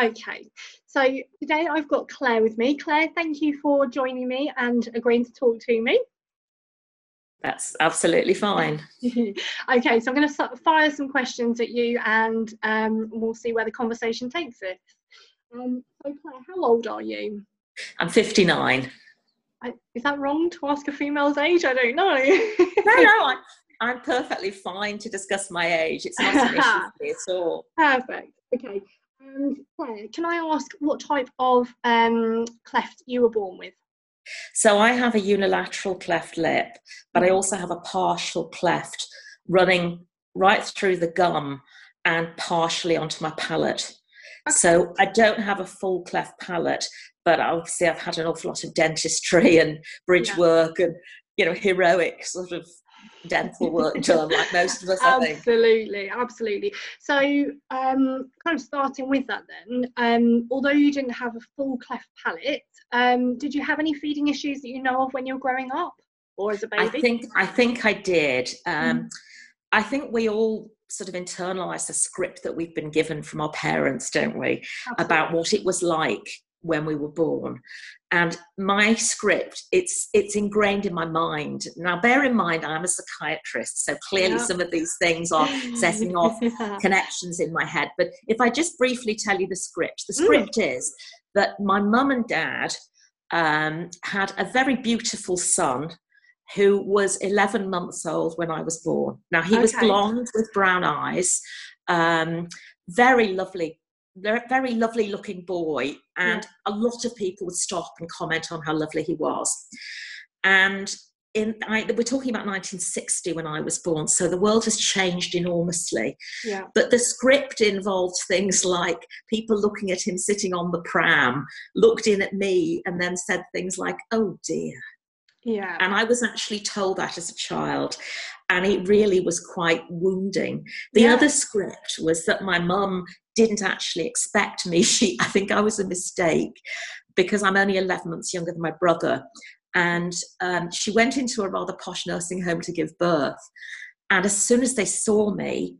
Okay, so today I've got Claire with me. Claire, thank you for joining me and agreeing to talk to me. That's absolutely fine. okay, so I'm going to fire some questions at you and um, we'll see where the conversation takes us. Um, so, Claire, how old are you? I'm 59. I, is that wrong to ask a female's age? I don't know. no, no, I, I'm perfectly fine to discuss my age. It's not an issue for me at all. Perfect. Okay. And Claire, can I ask what type of um, cleft you were born with? So I have a unilateral cleft lip, but I mm-hmm. also have a partial cleft running right through the gum and partially onto my palate. Okay. So I don't have a full cleft palate, but obviously I've had an awful lot of dentistry and bridge yeah. work and you know heroic sort of dental work done like most of us absolutely absolutely so um kind of starting with that then um although you didn't have a full cleft palate um did you have any feeding issues that you know of when you were growing up or as a baby i think i think i did um mm. i think we all sort of internalize the script that we've been given from our parents don't we absolutely. about what it was like when we were born and my script it's it's ingrained in my mind now bear in mind i'm a psychiatrist so clearly yeah. some of these things are setting off yeah. connections in my head but if i just briefly tell you the script the mm. script mm. is that my mum and dad um, had a very beautiful son who was 11 months old when i was born now he okay. was blonde with brown eyes um, very lovely very lovely looking boy, and yeah. a lot of people would stop and comment on how lovely he was. And in I, we're talking about 1960 when I was born, so the world has changed enormously. Yeah. But the script involved things like people looking at him sitting on the pram, looked in at me, and then said things like, "Oh dear." Yeah. And I was actually told that as a child, and it really was quite wounding. The yeah. other script was that my mum didn't actually expect me. She, I think I was a mistake because I'm only 11 months younger than my brother. And um, she went into a rather posh nursing home to give birth. And as soon as they saw me,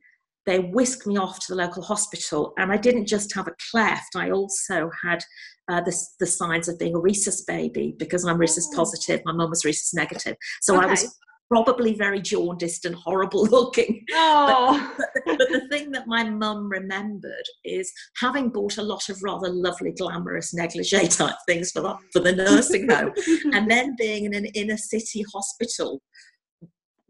they whisked me off to the local hospital. And I didn't just have a cleft, I also had uh, the, the signs of being a rhesus baby because I'm rhesus oh. positive. My mum was rhesus negative. So okay. I was probably very jaundiced and horrible looking. Oh. But, but, but, the thing that my mum remembered is having bought a lot of rather lovely, glamorous negligee type things for the, for the nursing home, and then being in an inner city hospital.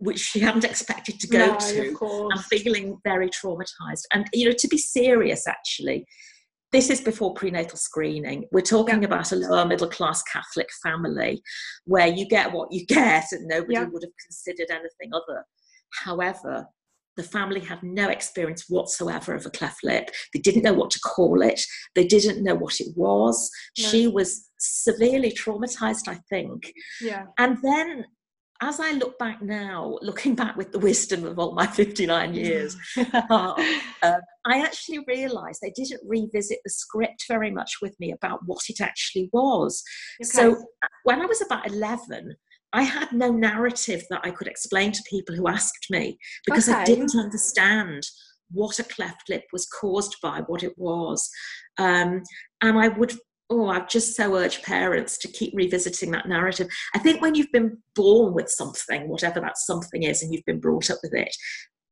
Which she hadn't expected to go no, to, and feeling very traumatized. And you know, to be serious, actually, this is before prenatal screening. We're talking yeah. about a lower middle class Catholic family where you get what you get and nobody yeah. would have considered anything other. However, the family had no experience whatsoever of a cleft lip. They didn't know what to call it. They didn't know what it was. She was severely traumatized, I think. Yeah. And then as I look back now, looking back with the wisdom of all my 59 years, uh, uh, I actually realised they didn't revisit the script very much with me about what it actually was. Okay. So uh, when I was about 11, I had no narrative that I could explain to people who asked me because okay. I didn't understand what a cleft lip was caused by, what it was. Um, and I would oh, I've just so urged parents to keep revisiting that narrative. I think when you've been born with something, whatever that something is, and you've been brought up with it,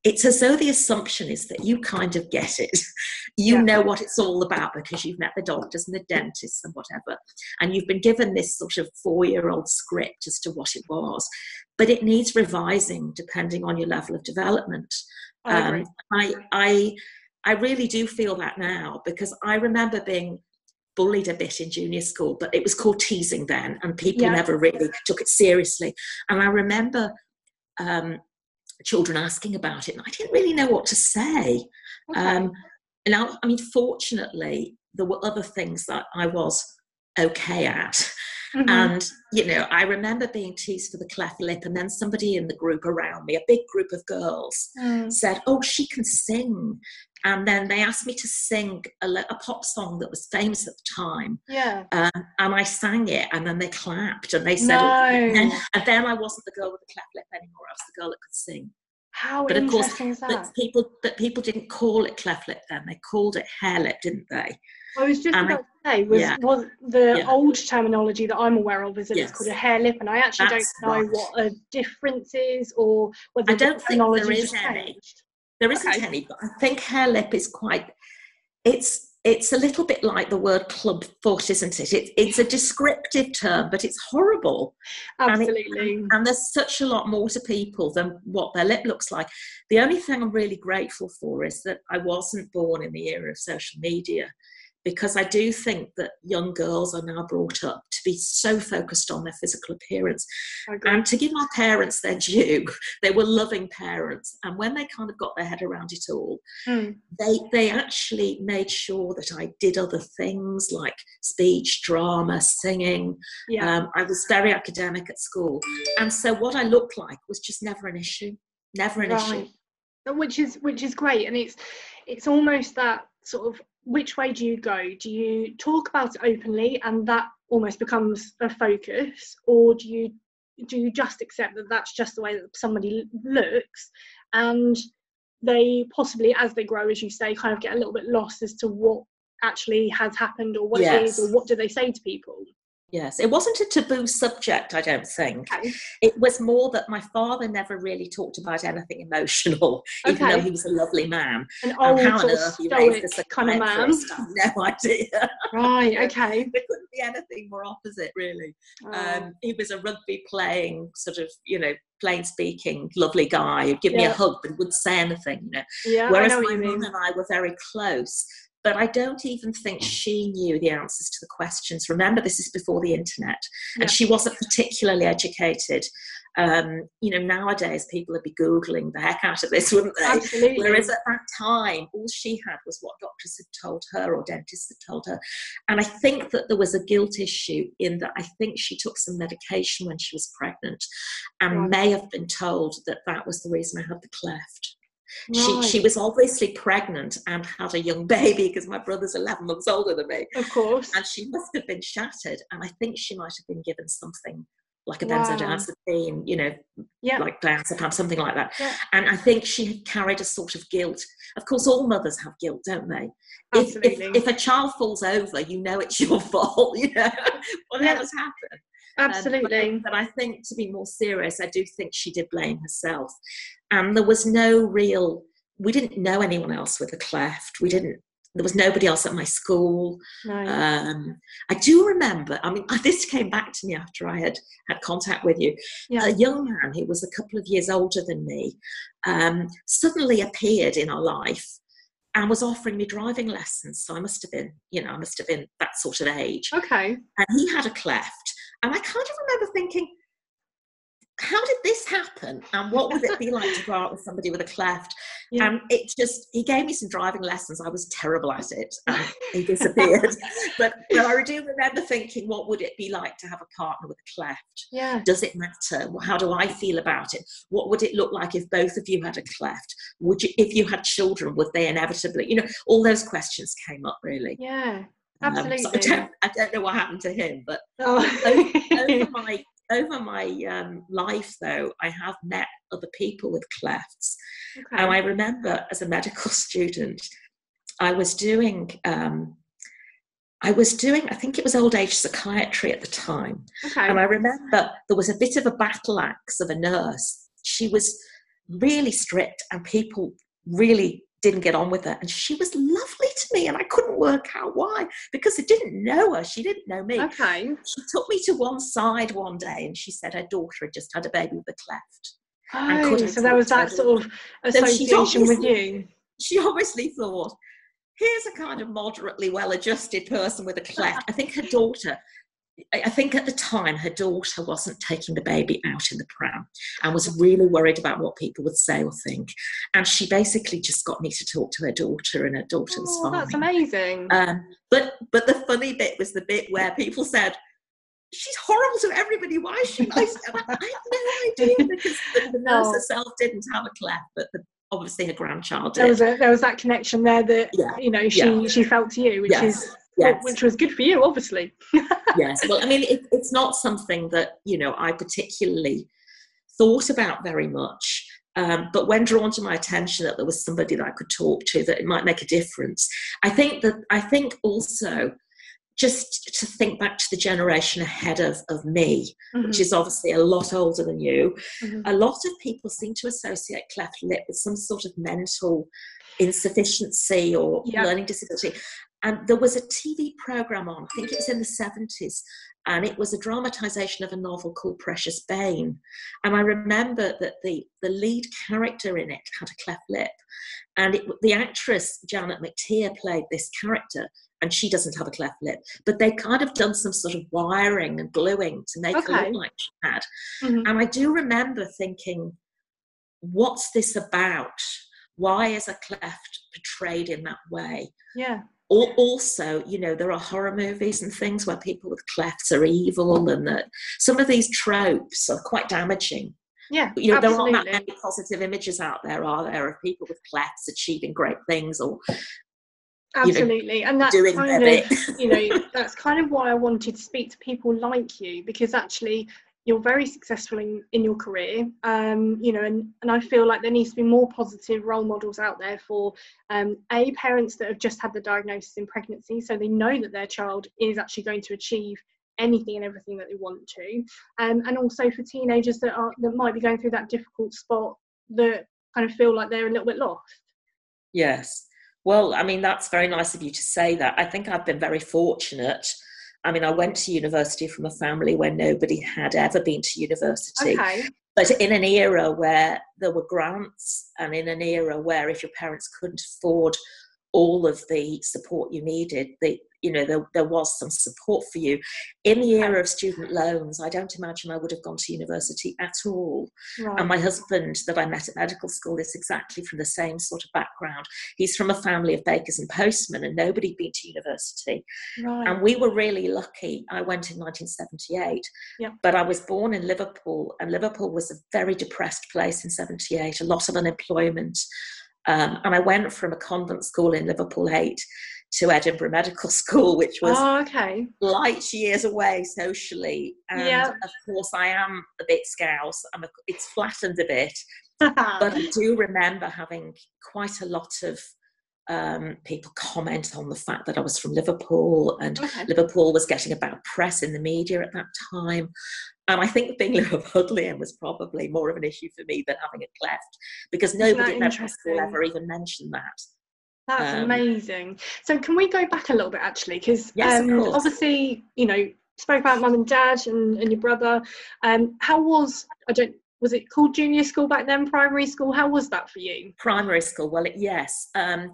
it's as though the assumption is that you kind of get it. You yeah. know what it's all about because you've met the doctors and the dentists and whatever. And you've been given this sort of four year old script as to what it was. But it needs revising depending on your level of development. I, um, I, I, I really do feel that now because I remember being bullied a bit in junior school, but it was called teasing then, and people yeah. never really took it seriously. And I remember um, children asking about it, and I didn't really know what to say. Okay. Um, now, I mean, fortunately, there were other things that I was okay at. Mm-hmm. And, you know, I remember being teased for the cleft lip, and then somebody in the group around me, a big group of girls, mm. said, Oh, she can sing. And then they asked me to sing a, a pop song that was famous at the time. Yeah. Um, and I sang it, and then they clapped, and they said, no. and, then, and then I wasn't the girl with the cleft lip anymore, I was the girl that could sing. How but of course, but people, but people didn't call it cleft lip then. They called it hare lip, didn't they? I was just and about I, to say, was, yeah. was the yeah. old terminology that I'm aware of is that yes. it's called a hare lip, and I actually That's don't know right. what a difference is or whether I don't think there is any. There isn't okay. any, but I think hare lip is quite. It's it's a little bit like the word club foot, isn't it? it it's a descriptive term, but it's horrible. Absolutely. And, it, and, there's such a lot more to people than what their lip looks like. The only thing I'm really grateful for is that I wasn't born in the era of social media because I do think that young girls are now brought up to be so focused on their physical appearance. And to give my parents their due, they were loving parents. And when they kind of got their head around it all, mm. they, they actually made sure that I did other things like speech, drama, singing. Yeah. Um, I was very academic at school. And so what I looked like was just never an issue, never an right. issue. Which is which is great, and it's it's almost that sort of which way do you go? Do you talk about it openly and that almost becomes a focus, or do you do you just accept that that's just the way that somebody looks, and they possibly, as they grow, as you say, kind of get a little bit lost as to what actually has happened or what yes. it is or what do they say to people? Yes, it wasn't a taboo subject, I don't think. Okay. It was more that my father never really talked about anything emotional, okay. even though he was a lovely man. An old, how on earth he raised this kind of man. no idea. Right, okay. there couldn't be anything more opposite, really. Oh. Um, he was a rugby playing, sort of, you know, plain speaking, lovely guy. He'd give yeah. me a hug, but wouldn't say anything, you know. Yeah, Whereas my mum and I were very close but I don't even think she knew the answers to the questions. Remember, this is before the internet, and yeah. she wasn't particularly educated. Um, you know, nowadays people would be googling the heck out of this, wouldn't they? Absolutely. Whereas at that time, all she had was what doctors had told her or dentists had told her, and I think that there was a guilt issue in that. I think she took some medication when she was pregnant, and right. may have been told that that was the reason I had the cleft. Right. She, she was obviously pregnant and had a young baby because my brother's 11 months older than me. Of course. And she must have been shattered. And I think she might have been given something like a wow. benzodiazepine, you know, yeah. like diazepam, something like that. Yeah. And I think she had carried a sort of guilt. Of course, all mothers have guilt, don't they? If, if, if, a child falls over, you know it's your fault, you know, whatever's yeah. happened. Absolutely. Um, but, I think to be more serious, I do think she did blame herself. And there was no real, we didn't know anyone else with a cleft. We didn't, there was nobody else at my school. Um, I do remember, I mean, this came back to me after I had had contact with you. Yeah. A young man who was a couple of years older than me um, suddenly appeared in our life and was offering me driving lessons. So I must have been, you know, I must have been that sort of age. Okay. And he had a cleft. And I kind of remember thinking, how did this happen? And what would it be like to go out with somebody with a cleft? Yeah. and it just he gave me some driving lessons. I was terrible at it and he disappeared. But, but i do remember thinking what would it be like to have a partner with a cleft? Yeah. Does it matter? How do i feel about it? What would it look like if both of you had a cleft? Would you if you had children would they inevitably you know all those questions came up really. Yeah Absolutely. Um, so I, don't, I don't know what happened to him, but oh. over, over, my over my um, life, though, I have met other people with clefts. Okay. And I remember as a medical student, I was doing. Um, I was doing, I think it was old age psychiatry at the time. Okay. And I remember there was a bit of a battle axe of a nurse. She was really strict, and people really didn't get on with her. And she was lovely to me, and I couldn't work out why because I didn't know her. She didn't know me. Okay. She took me to one side one day and she said her daughter had just had a baby with a cleft. Oh, so there was that sort of association with you. She obviously thought, here's a kind of moderately well adjusted person with a cleft. I think her daughter I think at the time her daughter wasn't taking the baby out in the pram and was really worried about what people would say or think. And she basically just got me to talk to her daughter, and her daughter oh, was fine. That's amazing. Um, but but the funny bit was the bit where people said, "She's horrible to everybody. Why is she nice?" I have no idea because the, the nurse oh. herself didn't have a cleft, but the, obviously her grandchild did. There was a, there was that connection there that yeah. you know she yeah. she felt to you, which yes. is yes. which was good for you, obviously. yes. Well, I mean, it, it's not something that, you know, I particularly thought about very much. Um, but when drawn to my attention that there was somebody that I could talk to, that it might make a difference, I think that I think also just to think back to the generation ahead of, of me, mm-hmm. which is obviously a lot older than you, mm-hmm. a lot of people seem to associate cleft lip with some sort of mental insufficiency or learning disability. And there was a TV program on, I think it was in the 70s, and it was a dramatization of a novel called Precious Bane. And I remember that the, the lead character in it had a cleft lip. And it, the actress, Janet McTeer, played this character, and she doesn't have a cleft lip. But they kind of done some sort of wiring and gluing to make okay. her look like she had. Mm-hmm. And I do remember thinking, what's this about? Why is a cleft portrayed in that way? Yeah also, you know, there are horror movies and things where people with clefts are evil, and that some of these tropes are quite damaging. Yeah, you know, absolutely. there aren't that many positive images out there, are there, of people with clefts achieving great things or absolutely know, and that's kind of you know that's kind of why i wanted to speak to people like you because actually you're very successful in, in your career um, you know and, and i feel like there needs to be more positive role models out there for um, a parents that have just had the diagnosis in pregnancy so they know that their child is actually going to achieve anything and everything that they want to um, and also for teenagers that are that might be going through that difficult spot that kind of feel like they're a little bit lost. Yes. Well i mean that's very nice of you to say that. I think i've been very fortunate I mean, I went to university from a family where nobody had ever been to university. Okay. But in an era where there were grants and in an era where if your parents couldn't afford all of the support you needed, the, you know there, there was some support for you in the era of student loans i don't imagine i would have gone to university at all right. and my husband that i met at medical school is exactly from the same sort of background he's from a family of bakers and postmen and nobody'd been to university right. and we were really lucky i went in 1978 yep. but i was born in liverpool and liverpool was a very depressed place in 78 a lot of unemployment um, and I went from a convent school in Liverpool 8 to Edinburgh Medical School, which was oh, okay. light years away socially. And yep. of course, I am a bit scouse. I'm a, it's flattened a bit, but I do remember having quite a lot of um, people comment on the fact that I was from Liverpool and okay. Liverpool was getting a bad press in the media at that time. And I think being Liverpudlian was probably more of an issue for me than having a cleft because nobody in medical school ever even mentioned that. That's um, amazing. So can we go back a little bit actually? Because yes, um, obviously, you know, spoke about mum and dad and, and your brother. Um, how was I don't was it called junior school back then? Primary school? How was that for you? Primary school. Well, it, yes. Um,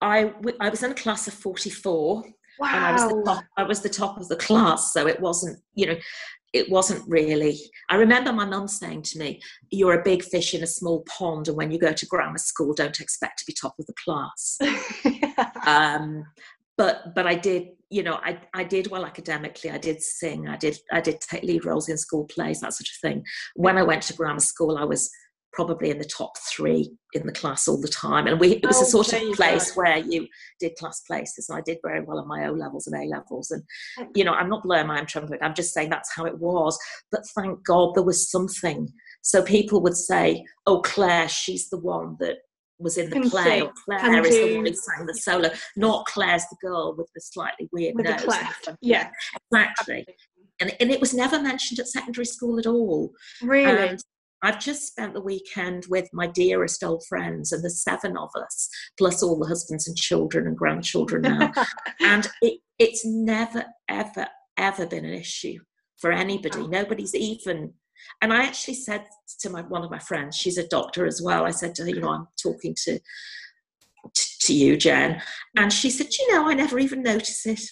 I I was in a class of forty four. Wow. And I was, the top, I was the top of the class, so it wasn't, you know, it wasn't really. I remember my mum saying to me, You're a big fish in a small pond, and when you go to grammar school, don't expect to be top of the class. um, but but I did, you know, I, I did well academically. I did sing. I did I did take lead roles in school plays, that sort of thing. When I went to grammar school, I was probably in the top three in the class all the time. And we, it was oh, a sort of place go. where you did class places. And I did very well on my O levels and A levels. And, you know, I'm not blowing my own trumpet. I'm just saying that's how it was. But thank God there was something. So people would say, oh, Claire, she's the one that was in the Can play. Or Claire is the one who sang the solo. Not Claire's the girl with the slightly weird with nose. Yeah. Exactly. And, and it was never mentioned at secondary school at all. Really? And I've just spent the weekend with my dearest old friends, and the seven of us, plus all the husbands and children and grandchildren now. and it, it's never, ever, ever been an issue for anybody. Oh. Nobody's even. And I actually said to my one of my friends, she's a doctor as well. I said to her, you know, I'm talking to to you, Jen, and she said, you know, I never even notice it.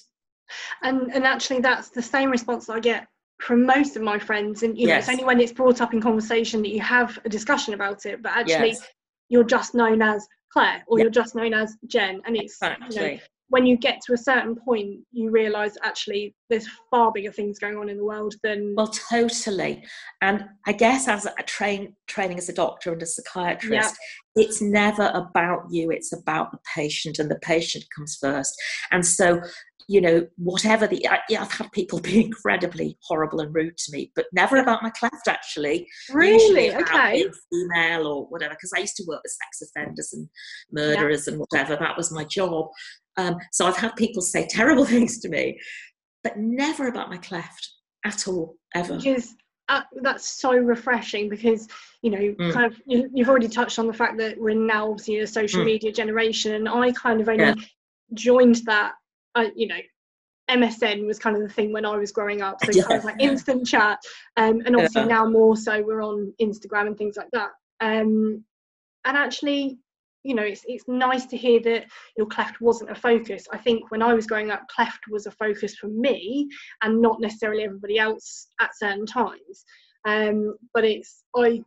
And and actually, that's the same response I get from most of my friends and you know it's only when it's brought up in conversation that you have a discussion about it but actually yes. you're just known as claire or yep. you're just known as jen and it's exactly. you know, when you get to a certain point you realize actually there's far bigger things going on in the world than well totally and i guess as a train training as a doctor and a psychiatrist yep. it's never about you it's about the patient and the patient comes first and so you know, whatever the, I, yeah, I've had people be incredibly horrible and rude to me, but never about my cleft actually. Really? Okay. Female or whatever, because I used to work with sex offenders and murderers yeah. and whatever. That was my job. Um, so I've had people say terrible things to me, but never about my cleft at all, ever. Which is, uh, that's so refreshing because you know mm. kind of you, have already touched on the fact that we're now obviously a social mm. media generation and i kind of only yeah. joined that uh, you know MSN was kind of the thing when I was growing up, so yeah. kind of like instant chat, um, and obviously yeah. now more so we're on Instagram and things like that. Um, and actually, you know, it's it's nice to hear that your cleft wasn't a focus. I think when I was growing up, cleft was a focus for me and not necessarily everybody else at certain times. Um, but it's I,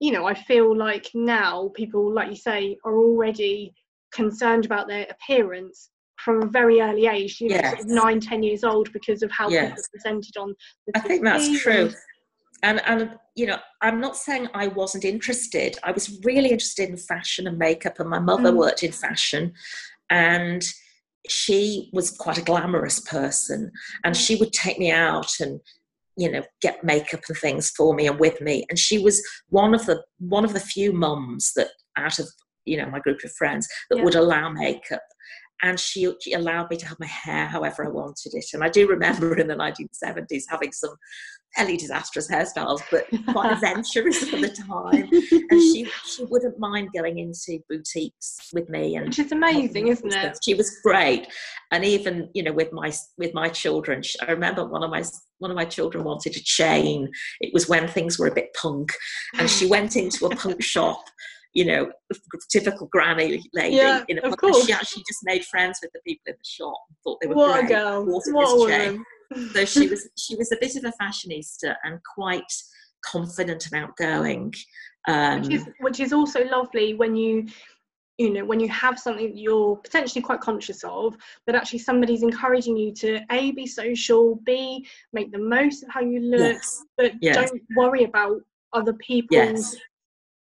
you know, I feel like now people, like you say, are already concerned about their appearance from a very early age, you know, yes. sort of nine, ten years old, because of how yes. people presented on. I think that's true. And and you know, I'm not saying I wasn't interested. I was really interested in fashion and makeup, and my mother mm. worked in fashion, and she was quite a glamorous person, and she would take me out and you know get makeup and things for me and with me and she was one of the one of the few mums that out of you know my group of friends that yeah. would allow makeup and she, she, allowed me to have my hair however I wanted it. And I do remember in the 1970s having some fairly disastrous hairstyles, but quite adventurous for the time. And she she wouldn't mind going into boutiques with me, and which is amazing, isn't it? She was great, and even you know with my with my children, I remember one of my one of my children wanted a chain. It was when things were a bit punk, and she went into a punk shop you know, typical granny lady. Yeah, in a of course. She actually just made friends with the people in the shop and thought they were what great. A girl. What a woman. so she was she was a bit of a fashionista and quite confident and outgoing. Um, which is which is also lovely when you you know when you have something you're potentially quite conscious of but actually somebody's encouraging you to a be social b make the most of how you look yes. but yes. don't worry about other people's yes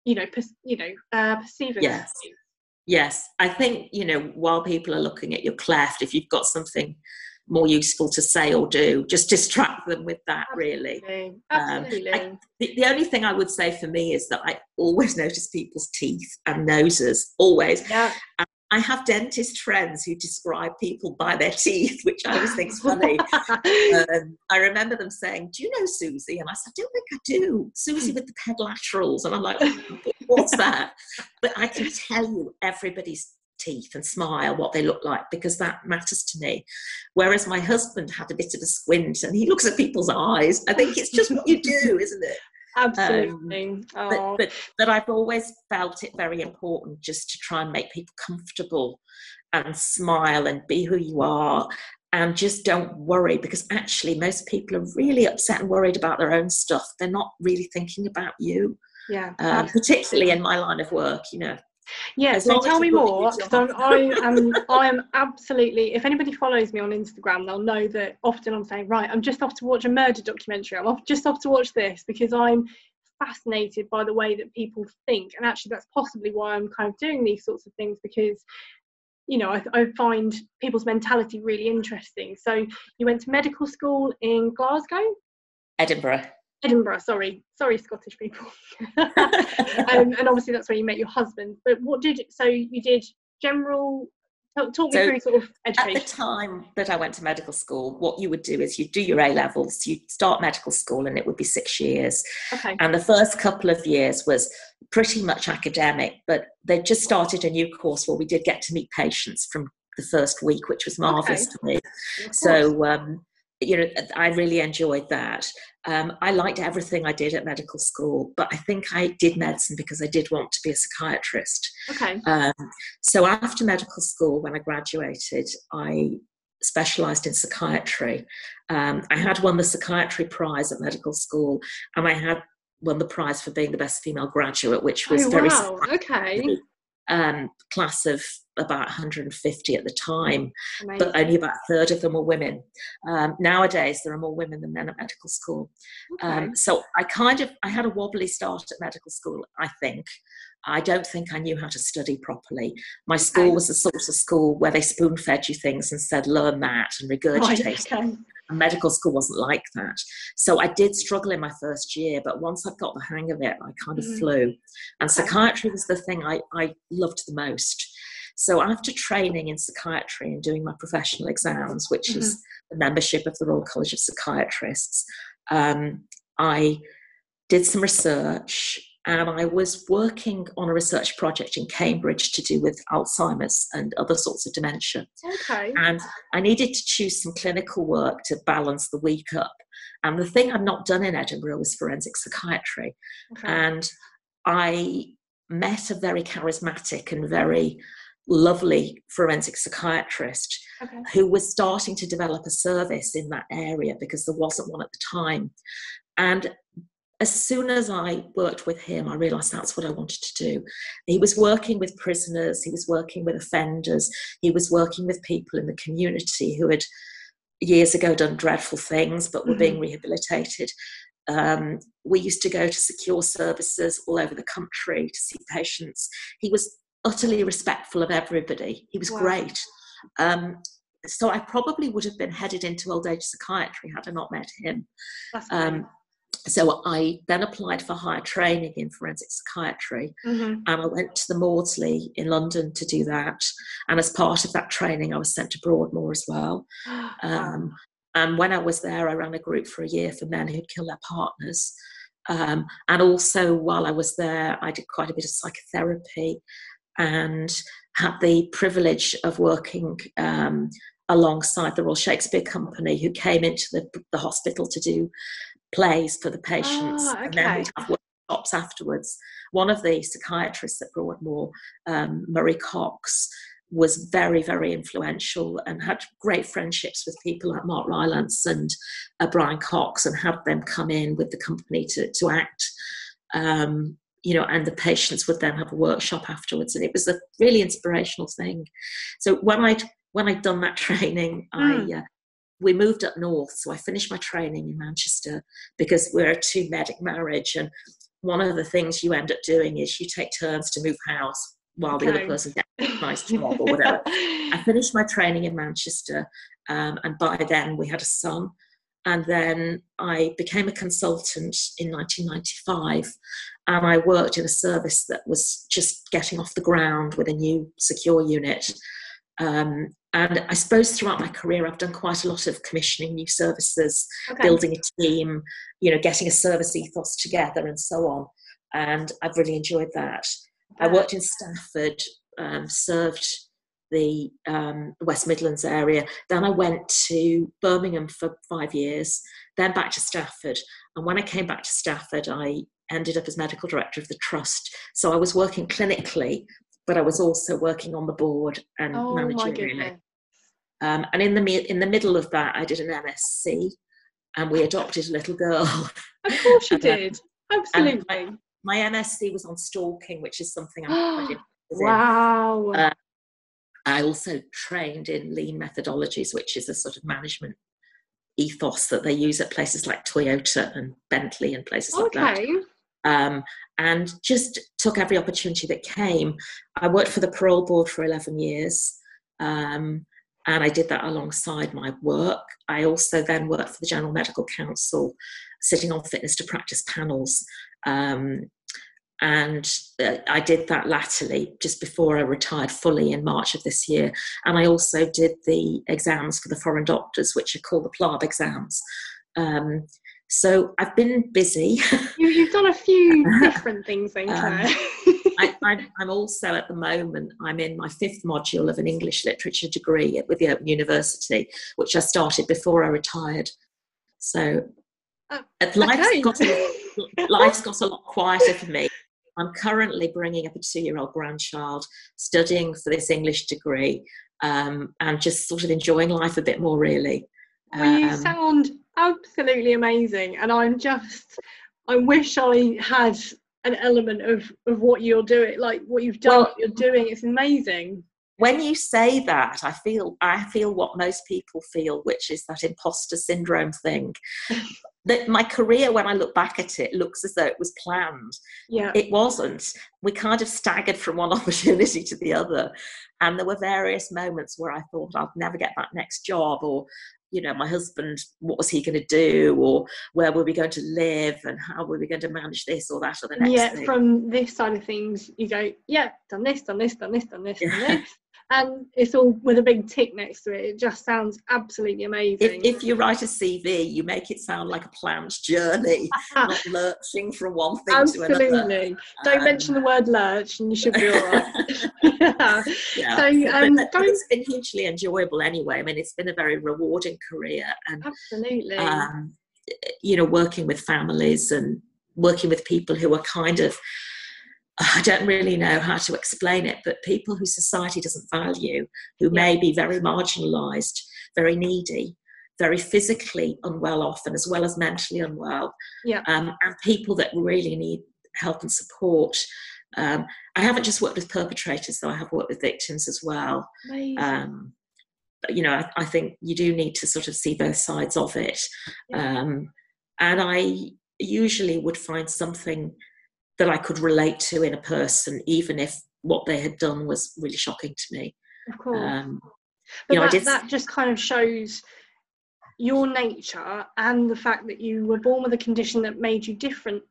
you know, per, you know, uh, perceiving. Yes. Yes, I think you know while people are looking at your cleft, if you've got something more useful to say or do, just distract them with that. Absolutely. Really, absolutely. Um, I, the, the, only thing I would say for me is that I always notice people's teeth and noses, always. Yeah. And I have dentist friends who describe people by their teeth, which I always think is funny. um, I remember them saying, "Do you know Susie?" And I said, "I don't think I do." Susie with the peg laterals, and I'm like, "What's that?" But I can tell you everybody's teeth and smile what they look like because that matters to me. Whereas my husband had a bit of a squint and he looks at people's eyes. I think it's just what you do, isn't it? Absolutely. Um, but, but, but I've always felt it very important just to try and make people comfortable and smile and be who you are and just don't worry because actually most people are really upset and worried about their own stuff. They're not really thinking about you. Yeah. Um, particularly in my line of work, you know. Yeah, so tell me more because I am I am absolutely. If anybody follows me on Instagram, they'll know that often I'm saying, right, I'm just off to watch a murder documentary. I'm off just off to watch this because I'm fascinated by the way that people think, and actually that's possibly why I'm kind of doing these sorts of things because you know I, I find people's mentality really interesting. So you went to medical school in Glasgow, Edinburgh. Edinburgh, sorry, sorry, Scottish people. um, and obviously that's where you met your husband. But what did so you did general? Talk, talk me so through sort of education. At the time that I went to medical school, what you would do is you do your A levels, you start medical school, and it would be six years. Okay. And the first couple of years was pretty much academic, but they just started a new course where we did get to meet patients from the first week, which was marvelous okay. for me. So um, you know, I really enjoyed that. Um, I liked everything I did at medical school, but I think I did medicine because I did want to be a psychiatrist. Okay. Um, so after medical school, when I graduated, I specialised in psychiatry. Um, I had won the psychiatry prize at medical school, and I had won the prize for being the best female graduate, which was oh, very wow. okay um, class of about 150 at the time, Amazing. but only about a third of them were women. Um, nowadays, there are more women than men at medical school. Okay. Um, so I kind of I had a wobbly start at medical school, I think. I don't think I knew how to study properly. My school was the sort of school where they spoon fed you things and said, learn that and regurgitate. Right, okay. Medical school wasn't like that. So I did struggle in my first year, but once I got the hang of it, I kind of mm. flew. And psychiatry was the thing I, I loved the most. So after training in psychiatry and doing my professional exams, which mm-hmm. is the membership of the Royal College of Psychiatrists, um, I did some research and I was working on a research project in Cambridge to do with Alzheimer's and other sorts of dementia. Okay. And I needed to choose some clinical work to balance the week up. And the thing I'd not done in Edinburgh was forensic psychiatry. Okay. And I met a very charismatic and very lovely forensic psychiatrist okay. who was starting to develop a service in that area because there wasn't one at the time. And as soon as I worked with him, I realized that's what I wanted to do. He was working with prisoners, he was working with offenders, he was working with people in the community who had years ago done dreadful things but were mm-hmm. being rehabilitated. Um, we used to go to secure services all over the country to see patients. He was utterly respectful of everybody. He was wow. great. Um, so I probably would have been headed into old age psychiatry had I not met him. Um, so I then applied for higher training in forensic psychiatry, mm-hmm. and I went to the Maudsley in London to do that. And as part of that training, I was sent to Broadmoor as well. Um, and when I was there, I ran a group for a year for men who'd killed their partners. Um, and also, while I was there, I did quite a bit of psychotherapy and had the privilege of working um, alongside the Royal Shakespeare Company, who came into the, the hospital to do plays for the patients, oh, okay. and then we'd have workshops afterwards. One of the psychiatrists at Broadmoor, um, Murray Cox, was very, very influential and had great friendships with people like Mark Rylance and uh, Brian Cox, and had them come in with the company to to act. Um, you know, and the patients would then have a workshop afterwards, and it was a really inspirational thing. So when I'd when I'd done that training, mm. I hmm. uh, we moved up north. So I finished my training in Manchester because we're a two medic marriage, and one of the things you end up doing is you take turns to move house while okay. the other person gets a nice job or whatever. I finished my training in Manchester, um, and by then we had a son. And then I became a consultant in 1995, and I worked in a service that was just getting off the ground with a new secure unit. Um, and I suppose throughout my career, I've done quite a lot of commissioning new services, okay. building a team, you know, getting a service ethos together, and so on. And I've really enjoyed that. I worked in Stafford, um, served the um, West Midlands area. Then I went to Birmingham for five years, then back to Stafford. And when I came back to Stafford, I ended up as medical director of the trust. So I was working clinically, but I was also working on the board and oh, managerially. Um, and in the in the middle of that, I did an MSc, and we adopted a little girl. Of course, you did. Absolutely. My, my, MSc was on stalking, which is something I'm quite Wow. Uh, I also trained in lean methodologies, which is a sort of management ethos that they use at places like Toyota and Bentley and places okay. like that. Um, and just took every opportunity that came. I worked for the parole board for 11 years. Um, and I did that alongside my work. I also then worked for the General Medical Council, sitting on fitness to practice panels. Um, and uh, I did that latterly just before I retired fully in March of this year. And I also did the exams for the foreign doctors, which are called the PLAB exams. Um, so I've been busy. You, have done a few different things, then, Claire. Um, I, am also at the moment, I'm in my fifth module of an English literature degree with the Open University, which I started before I retired. So uh, life's, okay. got a, life's got a lot quieter for me. I'm currently bringing up a two year old grandchild, studying for this English degree, um, and just sort of enjoying life a bit more, really. Well, you um, sound absolutely amazing, and I'm just, I wish I had an element of of what you're doing like what you've done well, what you're doing. It's amazing. when you say that i feel i feel what most people feel which is that imposter syndrome thing. That my career when i look back at it looks as though it was planned. Yeah. It wasn't. We kind of staggered from one opportunity to the other. And there were various moments where i thought i'd never get that next job or you know my husband what was he going to do? Or where were we going to live? And how were we going to manage this or that or the next yeah thing. from this side of things you go yeah done this done this done this done this done this and it's all with a big tick next to it. It just sounds absolutely amazing. If, if you write a CV, you make it sound like a planned journey, not lurching from one thing absolutely. to another. Absolutely. Don't um, mention the word lurch, and you should be all right. yeah. yeah. So um, but, but it's been hugely enjoyable anyway. I mean, it's been a very rewarding career, and absolutely, um, you know, working with families and working with people who are kind of I don't really know how to explain it, but people who society doesn't value, who may be very marginalised, very needy, very physically unwell often, as well as mentally unwell, yeah. um, and people that really need help and support. Um, I haven't just worked with perpetrators, though I have worked with victims as well. Um, but, you know, I, I, think you do need to sort of see both sides of it. Yeah. Um, and I usually would find something that I could relate to in a person, even if what they had done was really shocking to me. Of course. Um, but know, that, did... that just kind of shows your nature and the fact that you were born with a condition that made you different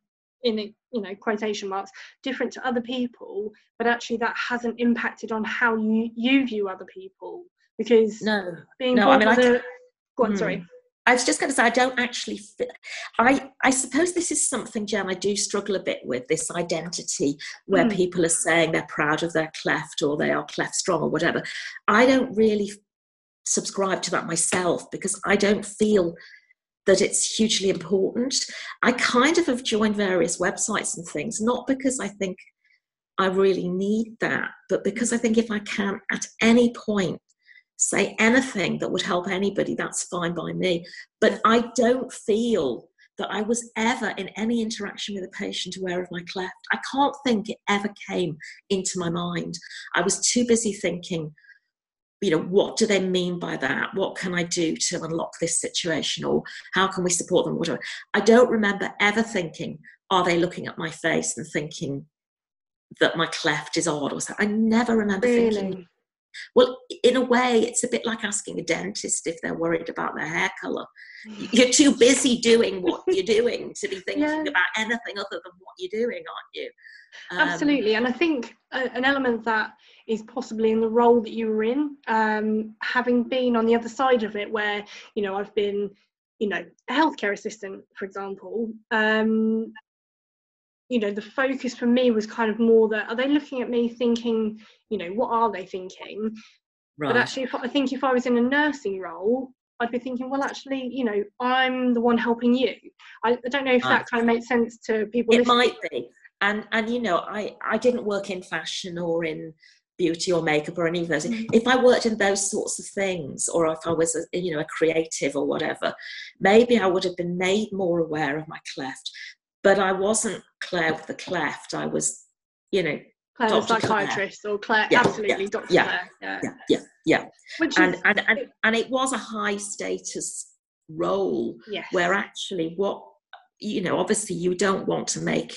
in it, you know, quotation marks, different to other people, but actually that hasn't impacted on how you, you view other people. Because no, being no, born I mean, with I a, go on, hmm. sorry. I was just going to say, I don't actually fit. I, I suppose this is something, Jen, I do struggle a bit with this identity where mm. people are saying they're proud of their cleft or they are cleft strong or whatever. I don't really subscribe to that myself because I don't feel that it's hugely important. I kind of have joined various websites and things, not because I think I really need that, but because I think if I can at any point say anything that would help anybody, that's fine by me. But I don't feel that I was ever in any interaction with a patient aware of my cleft. I can't think it ever came into my mind. I was too busy thinking, you know, what do they mean by that? What can I do to unlock this situation? Or how can we support them? Whatever. I don't remember ever thinking, are they looking at my face and thinking that my cleft is odd or something? I never remember really? thinking well, in a way, it's a bit like asking a dentist if they're worried about their hair colour. You're too busy doing what you're doing to be thinking yeah. about anything other than what you're doing, aren't you? Um, Absolutely. And I think an element that is possibly in the role that you were in, um, having been on the other side of it, where, you know, I've been, you know, a healthcare assistant, for example, um, you know the focus for me was kind of more that are they looking at me thinking you know what are they thinking right. but actually if, i think if i was in a nursing role i'd be thinking well actually you know i'm the one helping you i, I don't know if that kind of makes sense to people it listening. might be and and you know i i didn't work in fashion or in beauty or makeup or any of those mm-hmm. if i worked in those sorts of things or if i was a, you know a creative or whatever maybe i would have been made more aware of my cleft but I wasn't Claire with the cleft. I was, you know, Claire Dr. psychiatrist Claire. or Claire, yeah, absolutely, yeah, Dr. Yeah, Claire. Yeah, yeah, yeah. yeah. Which and, is, and, and, and it was a high status role yes. where actually what, you know, obviously you don't want to make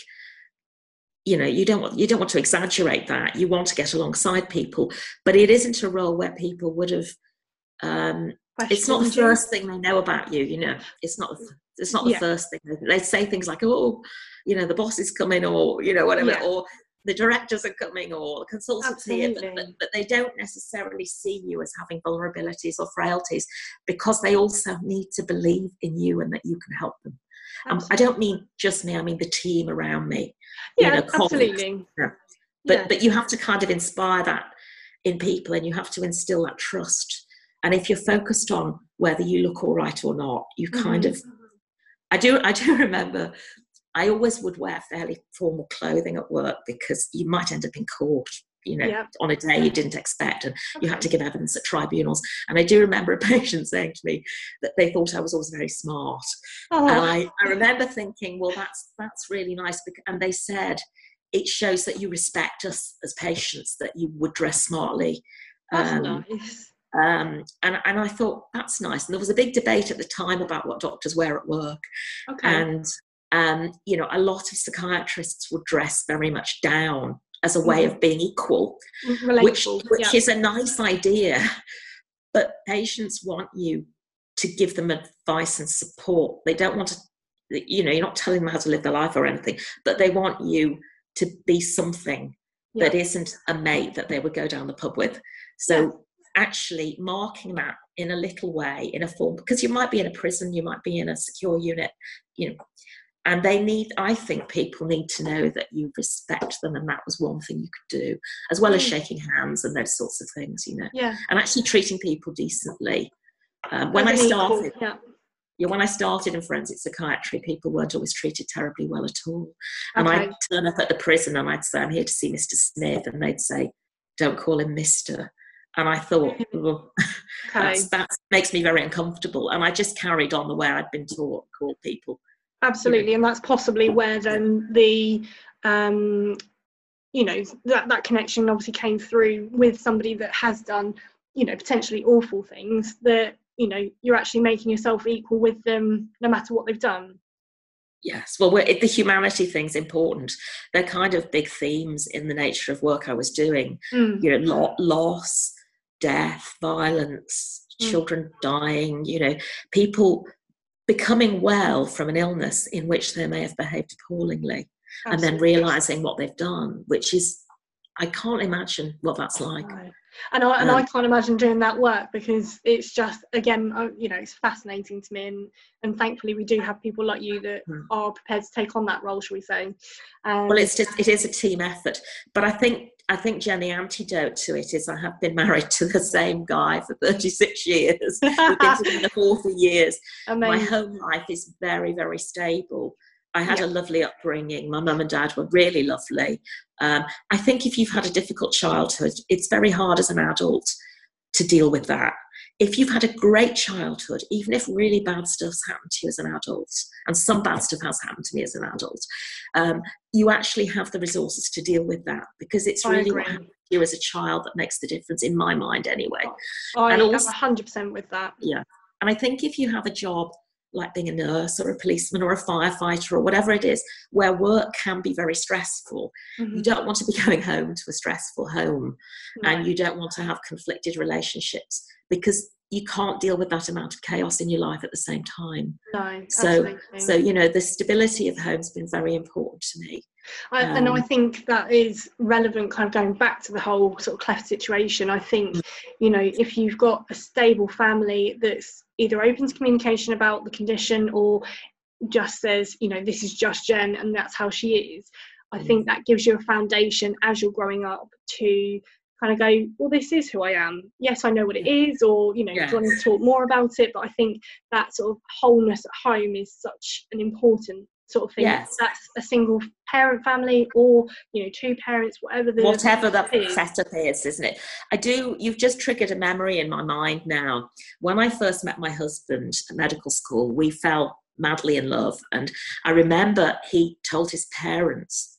you know you don't want you don't want to exaggerate that you want to get alongside people but it isn't a role where people would have um, it's not the first thing they know about you you know it's not it's not the yeah. first thing they say things like oh you know the boss is coming or you know whatever yeah. or the directors are coming or the consultants here but, but, they don't necessarily see you as having vulnerabilities or frailties because they also need to believe in you and that you can help them um, i don't mean just me i mean the team around me yeah you know, absolutely yeah. but yeah. but you have to kind of inspire that in people and you have to instill that trust and if you're focused on whether you look all right or not you kind mm-hmm. of I do I do remember I always would wear fairly formal clothing at work because you might end up in court, you know, yeah. on a day you didn't expect, and you had to give evidence at tribunals. And I do remember a patient saying to me that they thought I was always very smart, oh. and I, I remember thinking, well, that's that's really nice. And they said it shows that you respect us as patients that you would dress smartly. Um, nice. Um, and, and I thought, that's nice. And there was a big debate at the time about what doctors wear at work. Okay. And, um, you know, a lot of psychiatrists would dress very much down as a way Mhm. of being equal, Relatable. which, which yeah. is a nice idea. But patients want you to give them advice and support. They don't want to, you know, you're not telling them how to live their life or anything, but they want you to be something Yeah. that isn't a mate that they would go down the pub with. So actually marking that in a little way, in a form, because you might be in a prison, you might be in a secure unit, you know, and they need, I think people need to know that you respect them, and that was one thing you could do, as well as Mm. shaking hands and those sorts of things, you know, yeah. and actually treating people decently. Um, when I an equal, started, yeah. yeah, when I started in forensic psychiatry, people weren't always treated terribly well at all. And Okay. I'd turn up at the prison and I'd say, I'm here to see Mr. Smith. And they'd say, don't call him Mr. And I thought, well, Okay. that makes me very uncomfortable. And I just carried on the way I'd been taught, call people. Absolutely, and that's possibly where then the um, you know that that connection obviously came through with somebody that has done you know potentially awful things that you know you're actually making yourself equal with them no matter what they've done. Yes, well, we're, the humanity thing's important. They're kind of big themes in the nature of work I was doing. Mm, You know, lo- loss, death, violence, Mm. children dying. You know, people becoming well from an illness in which they may have behaved appallingly, and then realizing what they've done, which is, I can't imagine what that's like. No. And I and I can't imagine doing that work because it's just again you know it's fascinating to me and and thankfully we do have people like you that Hmm. are prepared to take on that role shall we say. Um, Well, it's just it is a team effort, but I think I think Jen, the antidote to it is I have been married to the same guy for 36 years. We've been together 40 years. My home life is very, very stable. I had Yeah. a lovely upbringing. My mum and dad were really lovely. Um, I think if you've had a difficult childhood, it's very hard as an adult to deal with that. If you've had a great childhood, even if really bad stuff's happened to you as an adult, and some bad stuff has happened to me as an adult, um, you actually have the resources to deal with that because it's I really what happened to you as a child that makes the difference, in my mind, anyway. I and am also- 100% with that. Yeah. And I think if you have a job like being a nurse or a policeman or a firefighter or whatever it is, where work can be very stressful, you Mhm. don't want to be going home to a stressful home No. and you don't want to have conflicted relationships because you can't deal with that amount of chaos in your life at the same time. no, So, absolutely. so you know, the stability of home's been very important to me. I, and I um, think that is relevant, kind of going back to the whole sort of cleft situation. I think, you know, if you've got a stable family that's either opens communication about the condition or just says, you know, this is just Jen and that's how she is, I Mm. think that gives you a foundation as you're growing up to kind of go, well, this is who I am. Yes, I know what it is, or, you know, do you want to talk more about it? But I think that sort of wholeness at home is such an important sort of thing. Yes. That's a single parent family or, you know, two parents, whatever the whatever the is. setup is, isn't it? I do. You've just triggered a memory in my mind now. When I first met my husband at medical school, we fell madly in love, and I remember he told his parents,